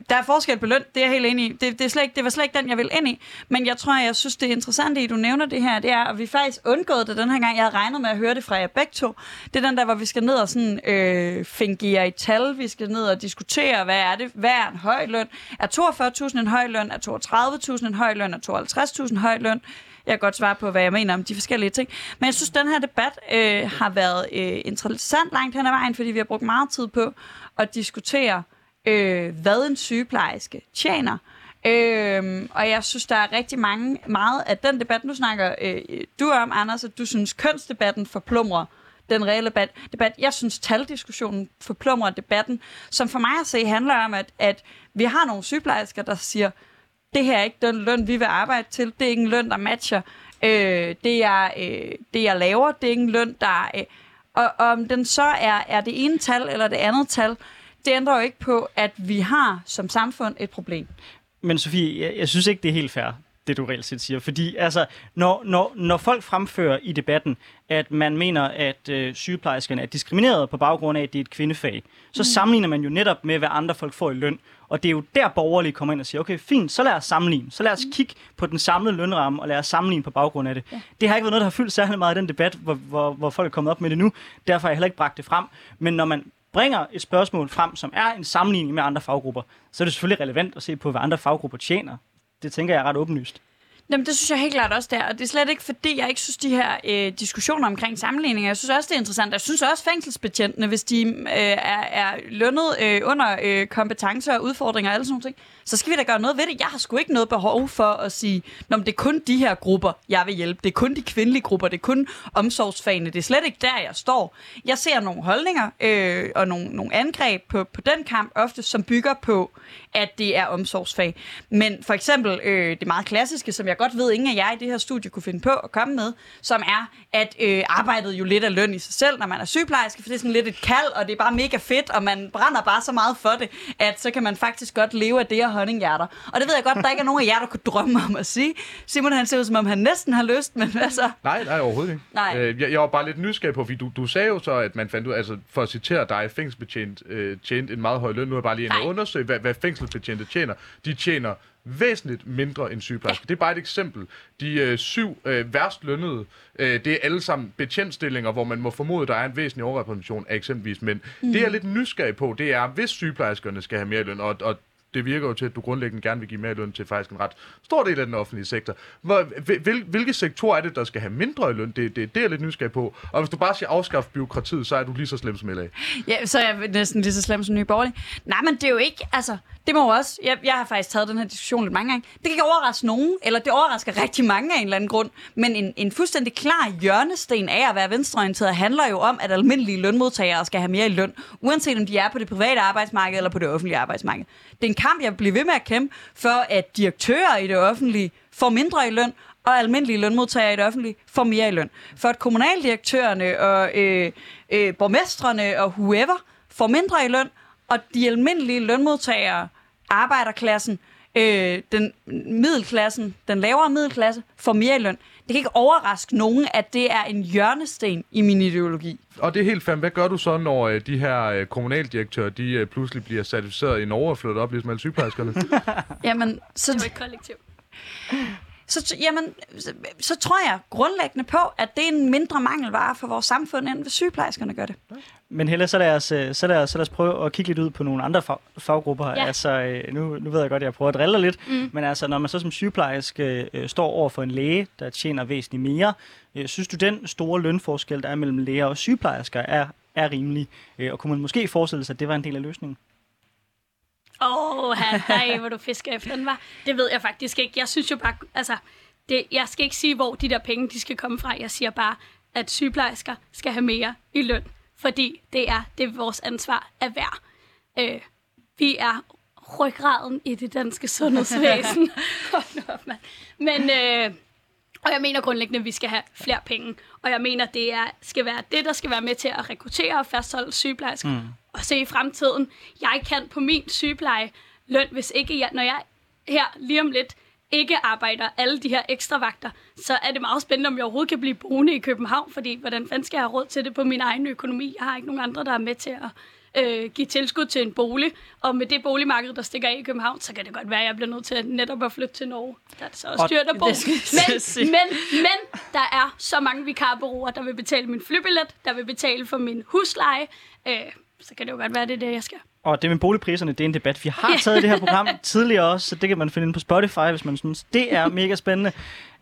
der er forskel på løn, det er jeg helt enig i. Det, det, er slet ikke, det var slet ikke den, jeg vil ind i. Men jeg tror, jeg synes, det er interessant, at du nævner det her, det er, at vi faktisk undgået det den her gang. Jeg havde regnet med at høre det fra jer begge to. Det er den der, hvor vi skal ned og sådan, øh, fingere i tal. Vi skal ned og diskutere, hvad er det? Hvad er en høj løn? Er 42.000 en høj løn? Er 32.000 en høj løn? Er 52.000 en høj løn? Jeg kan godt svare på, hvad jeg mener om de forskellige ting. Men jeg synes, den her debat øh, har været øh, interessant langt hen ad vejen, fordi vi har brugt meget tid på at diskutere, øh, hvad en sygeplejerske tjener. Øhm, og jeg synes, der er rigtig mange, meget af den debat, nu snakker øh, du om, Anders, at du synes, kønsdebatten forplumrer den reelle debat. debat. Jeg synes, taldiskussionen forplumrer debatten, som for mig at se handler om, at, at vi har nogle sygeplejersker, der siger, det her er ikke den løn, vi vil arbejde til. Det er ikke en løn, der matcher øh, det, jeg, øh, det, jeg laver. Det er ikke en løn, der... Øh, og og om den så er, er det ene tal eller det andet tal, det ændrer jo ikke på, at vi har som samfund et problem. Men Sofie, jeg, jeg synes ikke, det er helt fair, det du reelt set siger. Fordi altså, når, når, når folk fremfører i debatten, at man mener, at øh, sygeplejerskerne er diskrimineret på baggrund af, at det er et kvindefag, så mm. sammenligner man jo netop med, hvad andre folk får i løn. Og det er jo der borgerlige kommer ind og siger, okay, fint, så lad os sammenligne. Så lad os kigge på den samlede lønramme, og lad os sammenligne på baggrund af det. Ja. Det har ikke været noget, der har fyldt særlig meget i den debat, hvor, hvor, hvor folk er kommet op med det nu. Derfor har jeg heller ikke bragt det frem. Men når man bringer et spørgsmål frem, som er en sammenligning med andre faggrupper, så er det selvfølgelig relevant at se på, hvad andre faggrupper tjener. Det tænker jeg er ret åbenlyst. Jamen, det synes jeg helt klart også, der. Og det er slet ikke, fordi jeg ikke synes, de her øh, diskussioner omkring sammenligninger, jeg synes også, det er interessant. Jeg synes også, fængselsbetjentene, hvis de øh, er, er lønnet øh, under øh, kompetencer og udfordringer og alle sådan nogle ting, så skal vi da gøre noget ved det. Jeg har sgu ikke noget behov for at sige, Nå, men det er kun de her grupper, jeg vil hjælpe. Det er kun de kvindelige grupper, det er kun omsorgsfagene. Det er slet ikke der, jeg står. Jeg ser nogle holdninger øh, og nogle, nogle angreb på, på den kamp, ofte som bygger på, at det er omsorgsfag. Men for eksempel øh, det meget klassiske, som jeg godt ved, ingen af jer i det her studie kunne finde på at komme med, som er, at øh, arbejdet jo lidt er løn i sig selv, når man er sygeplejerske, for det er sådan lidt et kald, og det er bare mega fedt, og man brænder bare så meget for det, at så kan man faktisk godt leve af det og honninghjerter. Og det ved jeg godt, der ikke er nogen af jer, der kunne drømme om at sige. Simon han ser ud, som om han næsten har lyst, men hvad så? Nej, nej, overhovedet ikke. Nej. Øh, jeg, jeg var bare lidt nysgerrig på, fordi du, du sagde jo så, at man fandt ud altså for at citere dig, fængselsbetjent øh, tjente en meget høj løn. Nu er jeg bare lige Nej. undersøge, hvad, hvad fængselsbetjente tjener. De tjener væsentligt mindre end sygeplejersker. Det er bare et eksempel. De øh, syv øh, værst lønnede, øh, det er alle sammen betjentstillinger, hvor man må formode, der er en væsentlig overrepræsentation af eksempelvis mænd. Mm. Det jeg er lidt nysgerrig på, det er, hvis sygeplejerskerne skal have mere løn, og, og det virker jo til, at du grundlæggende gerne vil give mere løn til faktisk en ret stor del af den offentlige sektor. Hvor, hvil, hvilke sektorer er det, der skal have mindre i løn? Det, det, det er jeg lidt nysgerrig på. Og hvis du bare siger afskaffe byråkratiet, så er du lige så slem som LA. Ja, så er jeg næsten lige så slem som Nye Borgerlige. Nej, men det er jo ikke, altså, det må jo også, jeg, jeg har faktisk taget den her diskussion lidt mange gange. Det kan ikke overraske nogen, eller det overrasker rigtig mange af en eller anden grund, men en, en fuldstændig klar hjørnesten af at være venstreorienteret handler jo om, at almindelige lønmodtagere skal have mere i løn, uanset om de er på det private arbejdsmarked eller på det offentlige arbejdsmarked. Det er en kamp, jeg bliver ved med at kæmpe for, at direktører i det offentlige får mindre i løn, og almindelige lønmodtagere i det offentlige får mere i løn. For at kommunaldirektørerne og øh, øh, borgmestrene og whoever får mindre i løn, og de almindelige lønmodtagere, arbejderklassen, øh, den middelklassen, den lavere middelklasse, får mere i løn. Det kan ikke overraske nogen, at det er en hjørnesten i min ideologi. Og det er helt fandme. Hvad gør du så, når øh, de her øh, kommunaldirektører, de øh, pludselig bliver certificeret i Norge og flyttet op, ligesom alle sygeplejerskerne? Jamen, så, Det er jo ikke kollektiv. så, jamen, så, så tror jeg grundlæggende på, at det er en mindre mangelvare for vores samfund, end hvis sygeplejerskerne gør det. Men Helle, så lad, os, øh, så, lad os, så lad os prøve at kigge lidt ud på nogle andre fag, faggrupper. Ja. Altså, øh, nu, nu ved jeg godt, at jeg prøver at drille lidt, mm. men altså, når man så som sygeplejerske øh, står over for en læge, der tjener væsentligt mere, øh, synes du, den store lønforskel, der er mellem læger og sygeplejersker, er, er rimelig? Øh, og kunne man måske forestille sig, at det var en del af løsningen? Åh, oh, nej, hvor du fisker efter den var. Det ved jeg faktisk ikke. Jeg synes jo bare, altså, det, jeg skal ikke sige, hvor de der penge, de skal komme fra. Jeg siger bare, at sygeplejersker skal have mere i løn, fordi det er, det er vores ansvar at være. Øh, vi er ryggraden i det danske sundhedsvæsen. Hold nu op, mand. Men, øh, og jeg mener grundlæggende, at vi skal have flere penge. Og jeg mener, det er, skal være det, der skal være med til at rekruttere og fastholde sygeplejersker. Mm. Og se i fremtiden. Jeg kan på min sygepleje løn, hvis ikke jeg, når jeg her lige om lidt ikke arbejder alle de her ekstra vagter, så er det meget spændende, om jeg overhovedet kan blive boende i København, fordi hvordan fanden skal jeg have råd til det på min egen økonomi? Jeg har ikke nogen andre, der er med til at øh, give tilskud til en bolig, og med det boligmarked, der stikker af i København, så kan det godt være, at jeg bliver nødt til at netop at flytte til Norge. Der er det så også Og- dyrt at bo. Men, men, men der er så mange vikarbureauer, der vil betale min flybillet, der vil betale for min husleje, øh, så kan det jo godt være, det er det, jeg skal. Og det med boligpriserne, det er en debat, vi har taget i det her program tidligere også, så det kan man finde inde på Spotify, hvis man synes, det er mega spændende.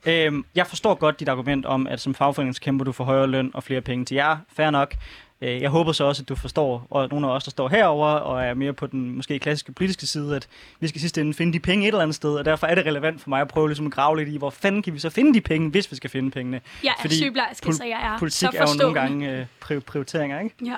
Øhm, jeg forstår godt dit argument om, at som fagforeningskæmper, du får højere løn og flere penge til jer. Fair nok. Øh, Jeg håber så også, at du forstår, og nogle af os, der står herover og er mere på den måske klassiske politiske side, at vi skal sidst ende finde de penge et eller andet sted, og derfor er det relevant for mig at prøve ligesom at grave lidt i, hvor fanden kan vi så finde de penge, hvis vi skal finde pengene. Jeg er sygeplejerske, så jeg er politik så er jo nogle gange øh, pri- prioriteringer, ikke? Ja.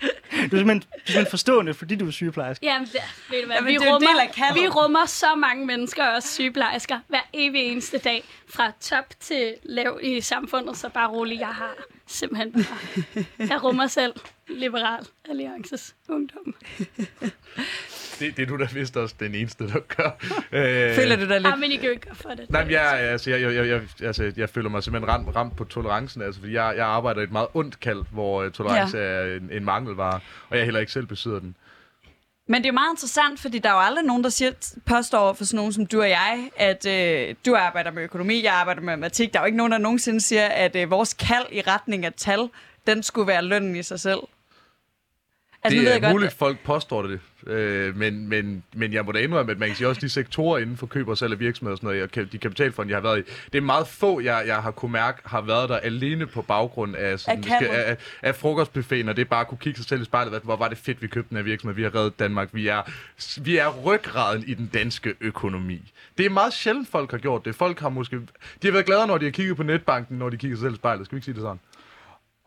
Du er simpelthen, du er simpelthen forstående, fordi du er sygeplejerske. Jamen, det, ved du hvad, Jamen, vi, det er rummer, vi rummer så mange mennesker, også sygeplejersker, hver evig eneste dag, fra top til lav i samfundet, så bare rolig, jeg har simpelthen bare, jeg rummer selv Liberal Alliances ungdom. Det, det er du da vist også den eneste, der gør. Øh, Føler du dig lidt? Ja, men I kan jo ikke for det. Nej, men jeg, altså, jeg, jeg, jeg, jeg, altså, jeg føler mig simpelthen ramt, ramt på tolerancen, altså, fordi jeg, jeg arbejder i et meget ondt kald, hvor uh, tolerance ja. er en, en mangelvare, og jeg heller ikke selv besidder den. Men det er meget interessant, fordi der er jo aldrig nogen, der siger, påstår for sådan nogen som du og jeg, at øh, du arbejder med økonomi, jeg arbejder med matematik. Der er jo ikke nogen, der nogensinde siger, at øh, vores kald i retning af tal, den skulle være lønnen i sig selv. Altså, det er godt, muligt, folk påstår det, øh, men, men, men jeg må da indrømme, at man kan sige også de sektorer inden for køb og salg af virksomheder og sådan noget, og de kapitalfonde, jeg har været i, det er meget få, jeg, jeg har kunne mærke, har været der alene på baggrund af, sådan, Af skal, af frokostbuffeten, og det er bare at kunne kigge sig selv i spejlet, hvad- hvor var det fedt, vi købte den her virksomhed, vi har reddet Danmark, vi er, vi er ryggraden i den danske økonomi. Det er meget sjældent, folk har gjort det. Folk har måske, de har været glade, når de har kigget på netbanken, når de kigger sig selv i spejlet. Skal vi ikke sige det sådan?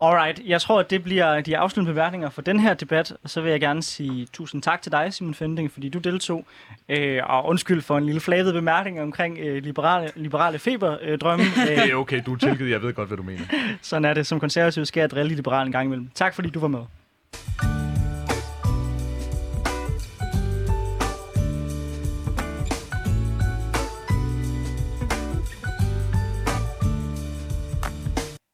Alright, jeg tror, at det bliver de afsluttende bemærkninger for den her debat. Og så vil jeg gerne sige tusind tak til dig, Simon Fending, fordi du deltog. Øh, og undskyld for en lille flaget bemærkning omkring øh, liberale, liberale feberdrømme. Det øh, er okay, du er tilgivet, jeg ved godt, hvad du mener. sådan er det. Som konservativ skal jeg drille de liberale en gang imellem. Tak fordi du var med.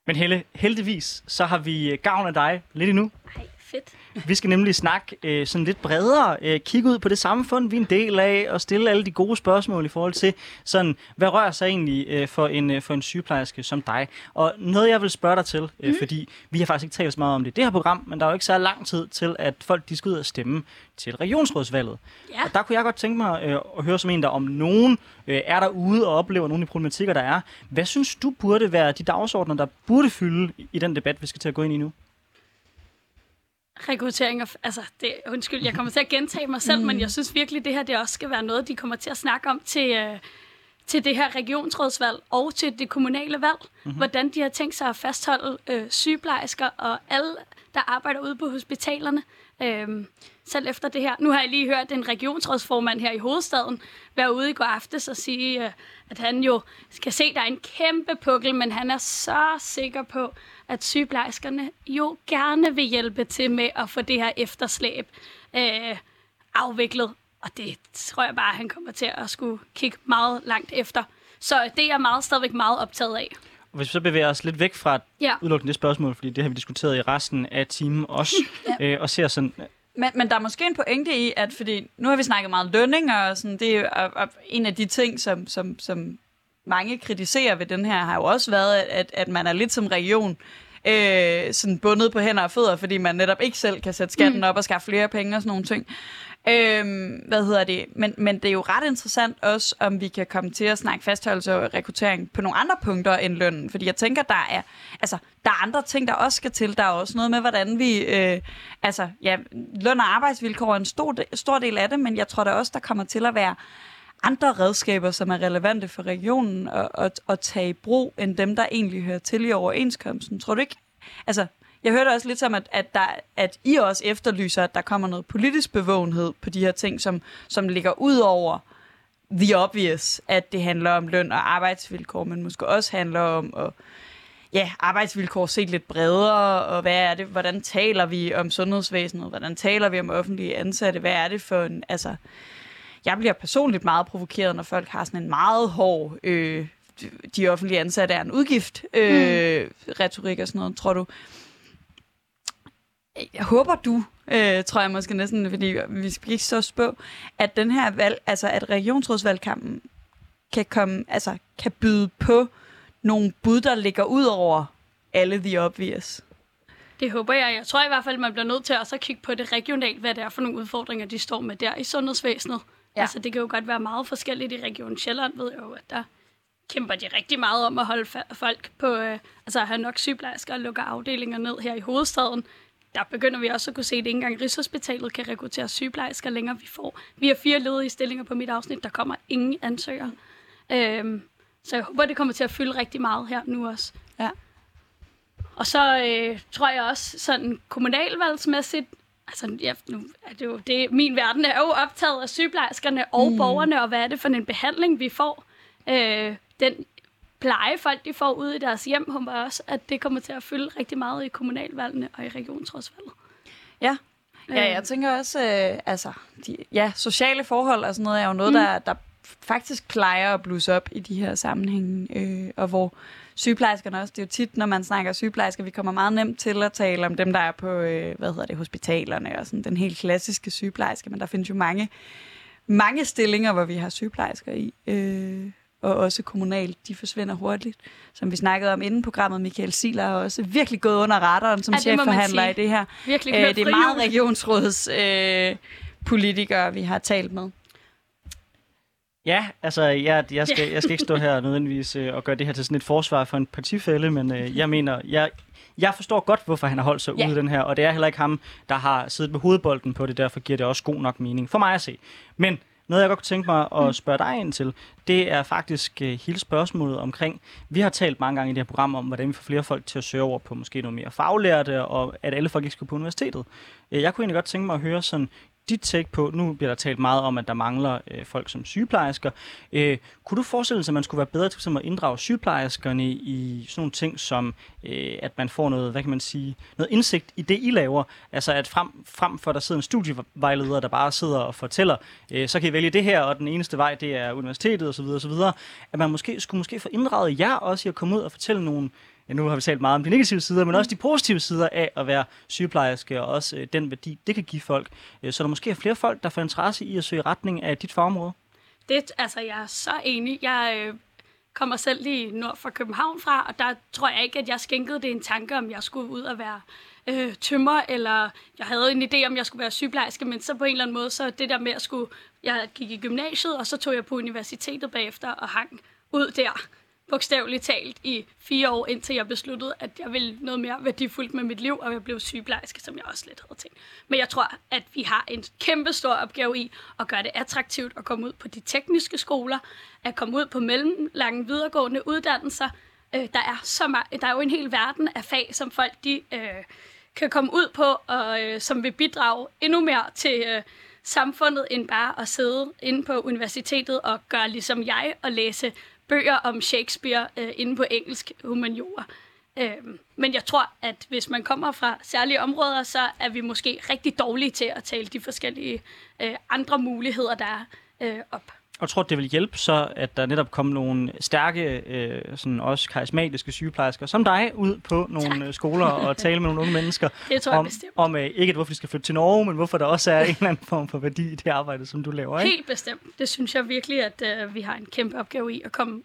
Men Helle, heldigvis, så har vi øh, gavn af dig lidt endnu. Ej, fedt. Vi skal nemlig snakke øh, sådan lidt bredere, øh, kigge ud på det samfund, vi er en del af, og stille alle de gode spørgsmål i forhold til, sådan, hvad rører sig egentlig øh, for, en, øh, for en sygeplejerske som dig? Og noget, jeg vil spørge dig til, øh, mm. fordi vi har faktisk ikke talt så meget om det i det her program, men der er jo ikke så lang tid til, at folk de skal ud og stemme til regionsrådsvalget. Ja. Og der kunne jeg godt tænke mig øh, at høre som en, der om nogen øh, er derude og oplever nogle af de problematikker, der er. Hvad synes du burde være de dagsordner, der burde fylde i den debat, vi skal til at gå ind i nu? Rekruttering og, altså, det, undskyld, jeg kommer til at gentage mig selv, mm. men jeg synes virkelig, det her det også skal være noget, de kommer til at snakke om til, øh, til det her regionsrådsvalg og til det kommunale valg. Mm-hmm. Hvordan de har tænkt sig at fastholde øh, sygeplejersker og alle, der arbejder ude på hospitalerne. Øh, selv efter det her. Nu har jeg lige hørt en regionsrådsformand her i hovedstaden være ude i går aftes og sige, øh, at han jo skal se, at der er en kæmpe pukkel, men han er så sikker på, at sygeplejerskerne jo gerne vil hjælpe til med at få det her efterslæb øh, afviklet. Og det tror jeg bare, at han kommer til at skulle kigge meget langt efter. Så det er jeg meget, stadigvæk meget optaget af. Og hvis vi så bevæger os lidt væk fra Ja. udelukkende det spørgsmål, fordi det har vi diskuteret i resten af timen også, ja. øh, og ser sådan, men, men der er måske en pointe i, at fordi nu har vi snakket meget lønning, og sådan, det er og, og en af de ting, som, som, som mange kritiserer ved den her, har jo også været, at, at man er lidt som region øh, sådan bundet på hænder og fødder, fordi man netop ikke selv kan sætte skatten op og skaffe flere penge og sådan nogle ting. Øhm, hvad hedder det? Men, men det er jo ret interessant også, om vi kan komme til at snakke fastholdelse og rekruttering på nogle andre punkter end lønnen. Fordi jeg tænker, der er, altså, der er andre ting, der også skal til. Der er også noget med, hvordan vi... Øh, altså, ja, løn og arbejdsvilkår er en stor, de- stor del af det, men jeg tror da også, der kommer til at være andre redskaber, som er relevante for regionen at, at, at tage i brug, end dem, der egentlig hører til i overenskomsten. Tror du ikke? Altså, jeg hørte også lidt som, at, at, der, at I også efterlyser, at der kommer noget politisk bevågenhed på de her ting, som, som ligger ud over the obvious, at det handler om løn og arbejdsvilkår, men måske også handler om at ja, arbejdsvilkår set lidt bredere, og hvad er det, hvordan taler vi om sundhedsvæsenet, hvordan taler vi om offentlige ansatte, hvad er det for en, altså, jeg bliver personligt meget provokeret, når folk har sådan en meget hård, øh, de offentlige ansatte er en udgift, øh, mm. retorik og sådan noget, tror du. Jeg håber du, øh, tror jeg måske næsten, fordi vi skal ikke så spå, at den her valg, altså at regionsrådsvalgkampen kan komme, altså kan byde på nogle bud, der ligger ud over alle the obvious. Det håber jeg. Jeg tror i hvert fald, man bliver nødt til også at kigge på det regionalt, hvad det er for nogle udfordringer, de står med der i sundhedsvæsenet. Ja. Altså, det kan jo godt være meget forskelligt i Region Sjælland, ved jeg jo, at der kæmper de rigtig meget om at holde folk på, øh, altså at have nok sygeplejersker og lukke afdelinger ned her i hovedstaden. Der begynder vi også at kunne se, at ikke engang Rigshospitalet kan rekruttere sygeplejersker længere. Vi får vi har fire ledige stillinger på mit afsnit, der kommer ingen ansøgere. Øhm, så jeg håber, det kommer til at fylde rigtig meget her nu også. Ja. Og så øh, tror jeg også sådan kommunalvalgsmæssigt, altså ja, nu er det jo det, min verden er jo optaget af sygeplejerskerne og mm. borgerne, og hvad er det for en behandling, vi får. Øh, den pleje folk, de får ude i deres hjem, håber jeg også, at det kommer til at fylde rigtig meget i kommunalvalgene og i regionsrådsvalget. Ja. Ja, jeg tænker også, øh, altså, de, ja, sociale forhold og sådan noget er jo noget, mm. der, der faktisk plejer at blusse op i de her sammenhænge, øh, og hvor sygeplejerskerne også, det er jo tit, når man snakker sygeplejersker, vi kommer meget nemt til at tale om dem, der er på, øh, hvad hedder det, hospitalerne og sådan den helt klassiske sygeplejerske, men der findes jo mange, mange stillinger, hvor vi har sygeplejersker i, øh, og også kommunalt, de forsvinder hurtigt. Som vi snakkede om inden programmet, Michael Siler er også virkelig gået under radaren som Ja, chefforhandler i det her. Virkelig Øh, kørt det er meget regionsråds øh, politikere, vi har talt med. Ja, altså, jeg, jeg, skal, jeg skal ikke stå her nødvendigvis øh, og gøre det her til sådan et forsvar for en partifælde, men øh, jeg mener, jeg, jeg forstår godt, hvorfor han har holdt sig Ja. ude i den her, og det er heller ikke ham, der har siddet med hovedbolden på det, derfor giver det også god nok mening for mig at se. Men noget, jeg godt kunne tænke mig at spørge dig ind til, det er faktisk øh, hele spørgsmålet omkring, vi har talt mange gange i det her program om, hvordan vi får flere folk til at søge over på måske noget mere faglærte, og at alle folk ikke skal på universitetet. Øh, Jeg kunne egentlig godt tænke mig at høre sådan, dit take på, nu bliver der talt meget om, at der mangler øh, folk som sygeplejersker. Øh, kunne du forestille dig, at man skulle være bedre til at inddrage sygeplejerskerne i sådan nogle ting som, øh, at man får noget, hvad kan man sige, noget indsigt i det, I laver? Altså at frem, frem for, at der sidder en studievejleder, der bare sidder og fortæller, øh, så kan I vælge det her, og den eneste vej, det er universitetet osv. osv. At man måske skulle måske få inddraget jer også i at komme ud og fortælle nogle ja, nu har vi talt meget om de negative sider, men også de positive sider af at være sygeplejerske, og også øh, den værdi, det kan give folk. Øh, så der måske er flere folk, der får interesse i at søge retning af dit fagområde. Det, altså, jeg er så enig. Jeg øh, kommer selv lige nord for København fra, og der tror jeg ikke, at jeg skænkede det en tanke, om jeg skulle ud og være øh, tømmer, eller jeg havde en idé, om jeg skulle være sygeplejerske, men så på en eller anden måde, så det der med at skulle, jeg gik i gymnasiet, og så tog jeg på universitetet bagefter og hang ud der, bogstaveligt talt, i fire år, indtil jeg besluttede, at jeg ville noget mere værdifuldt med mit liv, og jeg blev sygeplejerske, som jeg også lidt havde tænkt. Men jeg tror, at vi har en kæmpe stor opgave i at gøre det attraktivt at komme ud på de tekniske skoler, at komme ud på mellemlange videregående uddannelser. Øh, der, er så meget, der er jo en hel verden af fag, som folk de, øh, kan komme ud på, og øh, som vil bidrage endnu mere til øh, samfundet, end bare at sidde inde på universitetet og gøre ligesom jeg, og læse bøger om Shakespeare øh, inde på engelsk humaniora. Øhm, men jeg tror, at hvis man kommer fra særlige områder, så er vi måske rigtig dårlige til at tale de forskellige øh, andre muligheder, der er øh, op. Og tror det vil hjælpe så, at der netop kommer nogle stærke, øh, sådan også karismatiske sygeplejersker som dig ud på nogle tak. Øh, skoler og tale med nogle unge mennesker det tror jeg om, bestemt. om øh, ikke hvorfor de skal flytte til Norge, men hvorfor der også er en eller anden form for værdi i det arbejde, som du laver. Ikke? Helt bestemt. Det synes jeg virkelig, at øh, vi har en kæmpe opgave i at komme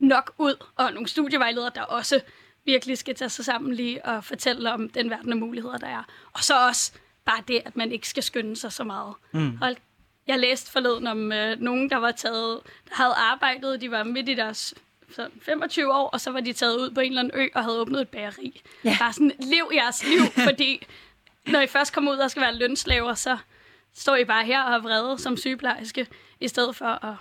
nok ud, og nogle studievejledere, der også virkelig skal tage sig sammen lige og fortælle om den verden af muligheder, der er. Og så også bare det, at man ikke skal skynde sig så meget. Mm. Hold jeg læste forleden om øh, nogen, der var taget, der havde arbejdet, de var midt i deres sådan 25 år, og så var de taget ud på en eller anden ø og havde åbnet et bageri. Ja. Bare sådan, lev jeres liv, fordi når I først kommer ud og skal være lønslaver, så står I bare her og er vrede som sygeplejerske, i stedet for at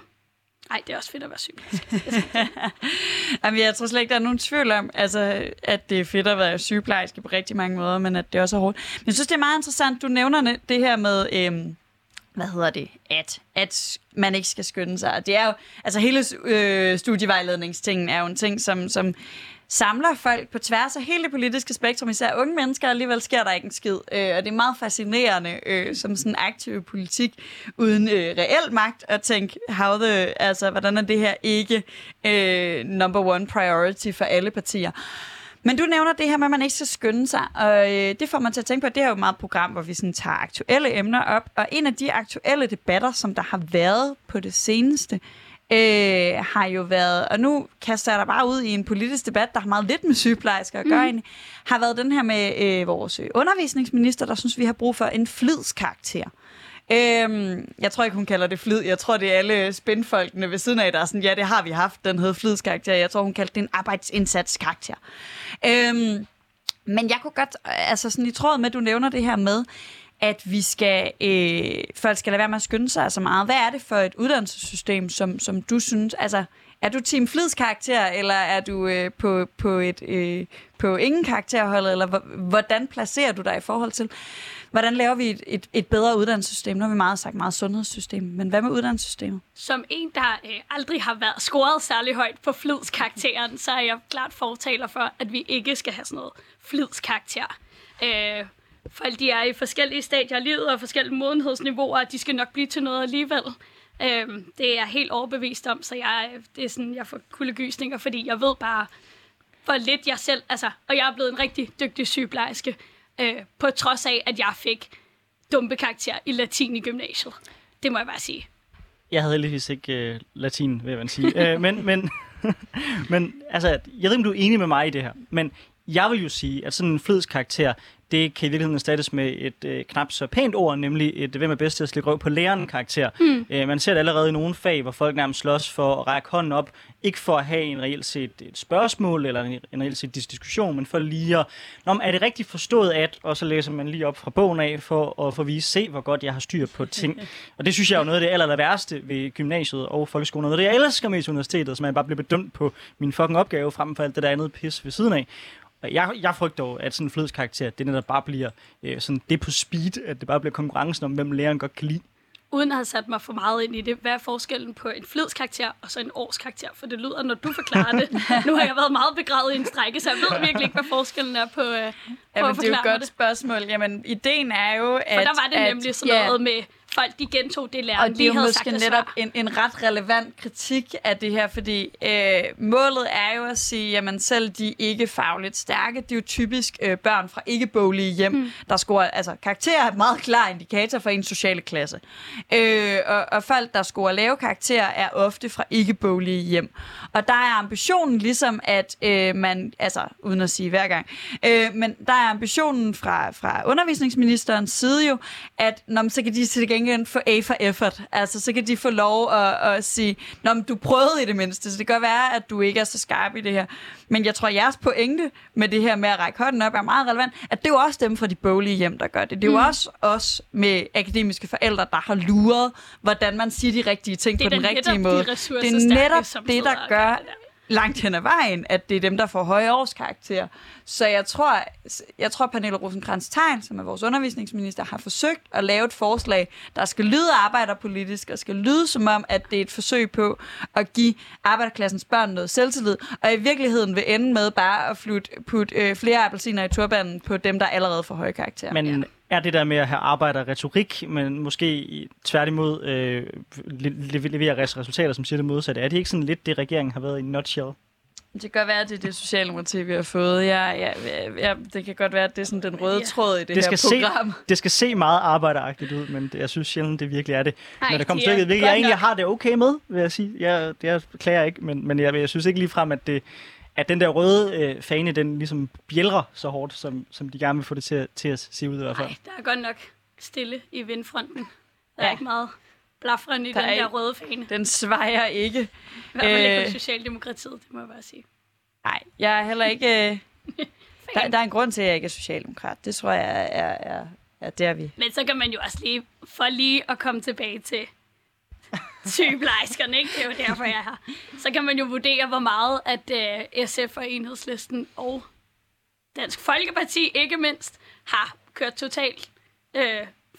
Nej, det er også fedt at være sygeplejerske. Jamen, jeg tror slet ikke, der er nogen tvivl om, altså, at det er fedt at være sygeplejerske på rigtig mange måder, men at det også er hårdt. Men jeg synes, det er meget interessant, du nævner det her med, øhm, hvad hedder det, at, at man ikke skal skynde sig. Det er jo, altså hele øh, studievejledningstingen er jo en ting, som, som samler folk på tværs af hele det politiske spektrum, især unge mennesker, alligevel sker der ikke en skid. Øh, og det er meget fascinerende øh, som sådan aktiv politik uden øh, reel magt at tænke, how the, altså, hvordan er det her ikke øh, number one priority for alle partier. Men du nævner det her med, at man ikke skal skynde sig, og øh, det får man til at tænke på, at det er jo et meget program, hvor vi sådan tager aktuelle emner op, og en af de aktuelle debatter, som der har været på det seneste, øh, har jo været, og nu kaster jeg dig bare ud i en politisk debat, der har meget lidt med sygeplejersker at gøre, mm. har været den her med øh, vores undervisningsminister, der synes, vi har brug for en flidskarakter. Øhm, jeg tror ikke, hun kalder det flid. Jeg tror, det er alle spændfolkene ved siden af, der er sådan, ja, det har vi haft, den hed flidskarakter. Jeg tror, hun kaldte det en arbejdsindsatskarakter. Øhm, men jeg kunne godt, altså sådan i tråd med, at du nævner det her med, at vi skal, øh, folk skal lade være med at skynde sig så meget. Hvad er det for et uddannelsessystem, som, som du synes, altså er du team Flids karakter, eller er du øh, på, på, et, øh, på ingen karakterhold, eller hvordan placerer du dig i forhold til, hvordan laver vi et, et, et bedre uddannelsessystem? Nu har vi meget sagt meget sundhedssystem, men hvad med uddannelsessystemet? Som en, der øh, aldrig har været scoret særlig højt på flidskarakteren, så er jeg klart fortaler for, at vi ikke skal have sådan noget flidskarakter. Øh, folk de er i forskellige stadier af livet og forskellige modenhedsniveauer, og de skal nok blive til noget alligevel. Øhm, det er jeg helt overbevist om, så jeg, det er sådan, jeg får kuldegysninger, fordi jeg ved bare, hvor lidt jeg selv... Altså, og jeg er blevet en rigtig dygtig sygeplejerske, øh, på trods af, at jeg fik dumpe karakter i latin i gymnasiet. Det må jeg bare sige. Jeg havde heldigvis ikke øh, latin, vil jeg sige. Æ, men, men, men altså, jeg ved ikke, om du er enig med mig i det her, men jeg vil jo sige, at sådan en flidskarakter, det kan i virkeligheden erstattes med et øh, knap så pænt ord, nemlig et hvem er bedst til at slikke røv på læreren karakter. Mm. Øh, man ser det allerede i nogle fag, hvor folk nærmest slås for at række hånden op, ikke for at have en reelt set et spørgsmål eller en, en reelt set diskussion, men for lige at, Nå, er det rigtigt forstået at, og så læser man lige op fra bogen af for at få vise, se hvor godt jeg har styr på ting. Og det synes jeg er jo noget af det aller, aller værste ved gymnasiet og folkeskolen, af det jeg elsker mest universitetet, som jeg bare bliver bedømt på min fucking opgave frem for alt det der andet pis ved siden af. Jeg, jeg frygter jo, at sådan en flødskarakter, det netop bare bliver øh, sådan det på speed, at det bare bliver konkurrencen om, hvem læreren godt kan lide. Uden at have sat mig for meget ind i det, hvad er forskellen på en flidskarakter og så en årskarakter? For det lyder, når du forklarer det. nu har jeg været meget begravet i en strække, så jeg ved virkelig ikke, hvad forskellen er på, øh, på Jamen, det er jo et godt det. spørgsmål. Jamen, ideen er jo, at... For der var det nemlig at, sådan noget ja. med folk de gentog det Og læreren det er jo måske netop en, en ret relevant kritik af det her, fordi øh, målet er jo at sige, jamen selv de ikke fagligt stærke, det er jo typisk øh, børn fra ikke-boglige hjem, mm. der scorer, altså karakterer er et meget klar indikator for en sociale klasse. Øh, og, og folk, der scorer lave karakterer, er ofte fra ikke-boglige hjem. Og der er ambitionen ligesom, at øh, man, altså uden at sige hver gang, øh, men der er ambitionen fra, fra undervisningsministerens side jo, at når, så kan de til gengæld få A for effort. Altså så kan de få lov at, at sige, Nå, men du prøvede i det mindste, så det kan godt være, at du ikke er så skarp i det her. Men jeg tror, at jeres pointe med det her med at række hånden op er meget relevant, at det er jo også dem fra de boglige hjem, der gør det. Det er jo Mm. også os med akademiske forældre, der har luret, hvordan man siger de rigtige ting på den rigtige netop de måde. Det er netop det, der gør. Langt hen ad vejen, at det er dem, der får høje årskarakterer. Så jeg tror, jeg tror Pernille rosenkrantz teil som er vores undervisningsminister, har forsøgt at lave et forslag, der skal lyde arbejderpolitisk, og skal lyde som om, at det er et forsøg på at give arbejderklassens børn noget selvtillid, og i virkeligheden vil ende med bare at flut, putte øh, flere appelsiner i turbanen på dem, der allerede får høje karakterer. Men. Er det der med at have arbejderretorik, men måske i- tværtimod øh, le- le- levere res- resultater, som siger det modsatte, er det ikke sådan lidt det, regeringen har været i en nutshell? Det kan godt være, at det er det socialdemokrati, vi har fået. Ja, ja, ja, det kan godt være, at det er sådan den røde tråd i det, Det her skal, program. se, det skal se meget arbejderagtigt ud, men det, jeg synes sjældent, det virkelig er det. Ej, Når det kommer er stykket, hvilket jeg egentlig nok- har det okay med, vil jeg sige. Jeg, jeg klager ikke, men, men jeg, jeg synes ikke ligefrem, at, det, at den der røde øh, fane, den ligesom bjælrer så hårdt, som, som de gerne vil få det til, at- til at se ud i hvert fald. Nej, der er godt nok stille i vindfronten. Der er Ja. ikke meget blafrende i Der den er der røde fane. I Den svejer ikke. hvert fald ikke Øh. for Socialdemokratiet, det må jeg bare sige. Nej, jeg er heller ikke... Øh, der, der er en grund til, at jeg ikke er socialdemokrat. Det tror jeg er, er, er, er der, vi... Men så kan man jo også lige, for lige at komme tilbage til sygeplejerskerne, ikke? det er jo derfor, jeg er her. Så kan man jo vurdere, hvor meget at uh, SF og Enhedslisten og Dansk Folkeparti ikke mindst har kørt totalt, uh,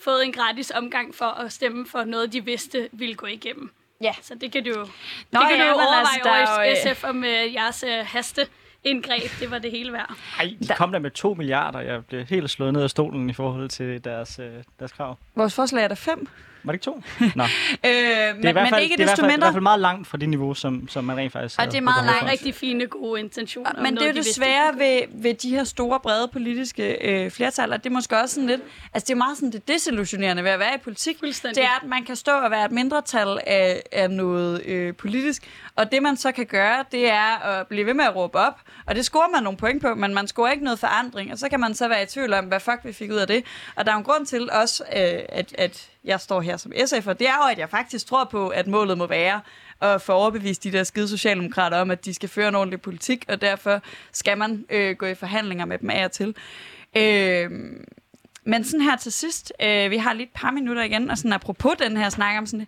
fået en gratis omgang for at stemme for noget, de vidste ville gå igennem. Ja. Så det kan du jo, Nå, det kan ja, du jo overveje altså, over er jo, øh, SF om uh, jeres uh, haste indgreb. Det var det hele værd. Ej, de kom der med 2 milliarder. Jeg blev helt slået ned af stolen i forhold til deres, øh, deres krav. Vores forslag er der fem. Var det ikke to? Nå. Øh, Det er, i men, hvert fald, men ikke det er i hvert desto fald, i hvert fald meget langt fra det niveau, som, som man rent faktisk Og det er meget langt. Rigtig fine, gode intentioner. Men det er noget, jo de det vidste svære ville gå ved, ved de her store, brede politiske øh, flertal, og det er måske også sådan lidt, altså det er meget sådan det desillusionerende ved at være i politik, det er, at man kan stå og være et mindretal af, af noget øh, politisk, og det man så kan gøre, det er at blive ved med at råbe op, og det scorer man nogle point på, men man scorer ikke noget forandring, og så kan man så være i tvivl om, hvad fuck vi fik ud af det. Og der er jo en grund til også, øh, at, at jeg står her som SF'er, det er jo, at jeg faktisk tror på, at målet må være at få overbevist de der skide socialdemokrater om, at de skal føre en ordentlig politik, og derfor skal man øh, gå i forhandlinger med dem af og til. Øh, men sådan her til sidst, øh, vi har lige et par minutter igen, og sådan apropos den her snak om sådan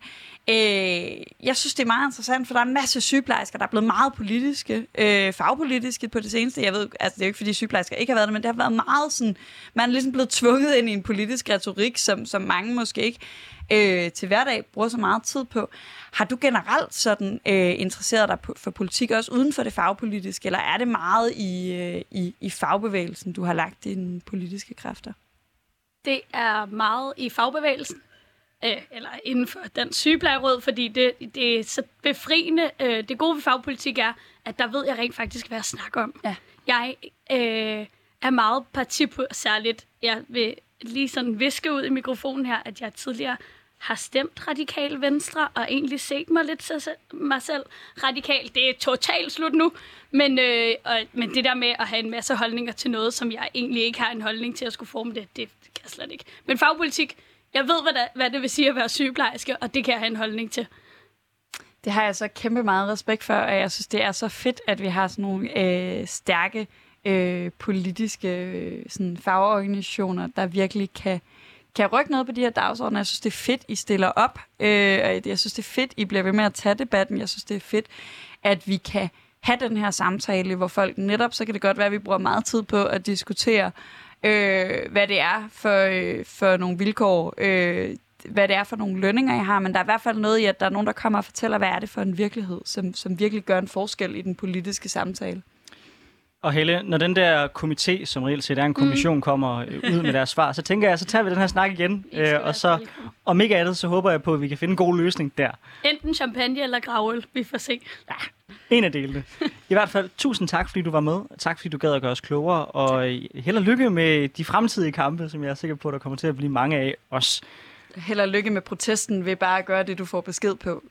øh, jeg synes, det er meget interessant, for der er en masse sygeplejersker, der er blevet meget politiske, øh, fagpolitiske på det seneste. Jeg ved, altså det er jo ikke, fordi sygeplejersker ikke har været det, men det har været meget sådan, man er ligesom blevet tvunget ind i en politisk retorik, som, som mange måske ikke øh, til hverdag bruger så meget tid på. Har du generelt sådan øh, interesseret dig for politik også uden for det fagpolitiske, eller er det meget i, øh, i, i fagbevægelsen, du har lagt dine politiske kræfter? Det er meget i fagbevægelsen, øh, eller inden for den sygeplejeråd, fordi det, det er så befriende. Øh, det gode ved fagpolitik er, at der ved jeg rent faktisk, hvad jeg snakker om. Ja. Jeg øh, er meget parti på, særligt, jeg vil lige sådan viske ud i mikrofonen her, at jeg tidligere har stemt radikal venstre, og egentlig set mig lidt sig, mig selv radikal. Det er totalt slut nu, men, øh, og, men det der med at have en masse holdninger til noget, som jeg egentlig ikke har en holdning til at skulle forme det, det, kan jeg slet ikke. Men fagpolitik, jeg ved, hvad, der, hvad det vil sige at være sygeplejerske, og det kan jeg have en holdning til. Det har jeg så kæmpe meget respekt for, og jeg synes, det er så fedt, at vi har sådan nogle øh, stærke øh, politiske øh, sådan fagorganisationer, der virkelig kan, kan rykke noget på de her dagsordner. Jeg synes, det er fedt, I stiller op, øh, jeg synes, det er fedt, I bliver ved med at tage debatten. Jeg synes, det er fedt, at vi kan have den her samtale, hvor folk netop, så kan det godt være, at vi bruger meget tid på at diskutere, øh, hvad det er for, øh, for nogle vilkår, øh, hvad det er for nogle lønninger, jeg har, men der er i hvert fald noget i, at der er nogen, der kommer og fortæller, hvad er det for en virkelighed, som, som virkelig gør en forskel i den politiske samtale. Og Helle, når den der komité, som reelt set er en kommission, mm. kommer øh, ud med deres svar, så tænker jeg, så tager vi den her snak igen. Øh, og så, om ikke andet, så håber jeg på, at vi kan finde en god løsning der. Enten champagne eller gravøl. Vi får se. En af delene. I hvert fald, tusind tak, fordi du var med. Tak, fordi du gad at gøre os klogere. Og øh, held og lykke med de fremtidige kampe, som jeg er sikker på, der kommer til at blive mange af os. Held og lykke med protesten ved bare at gøre det, du får besked på.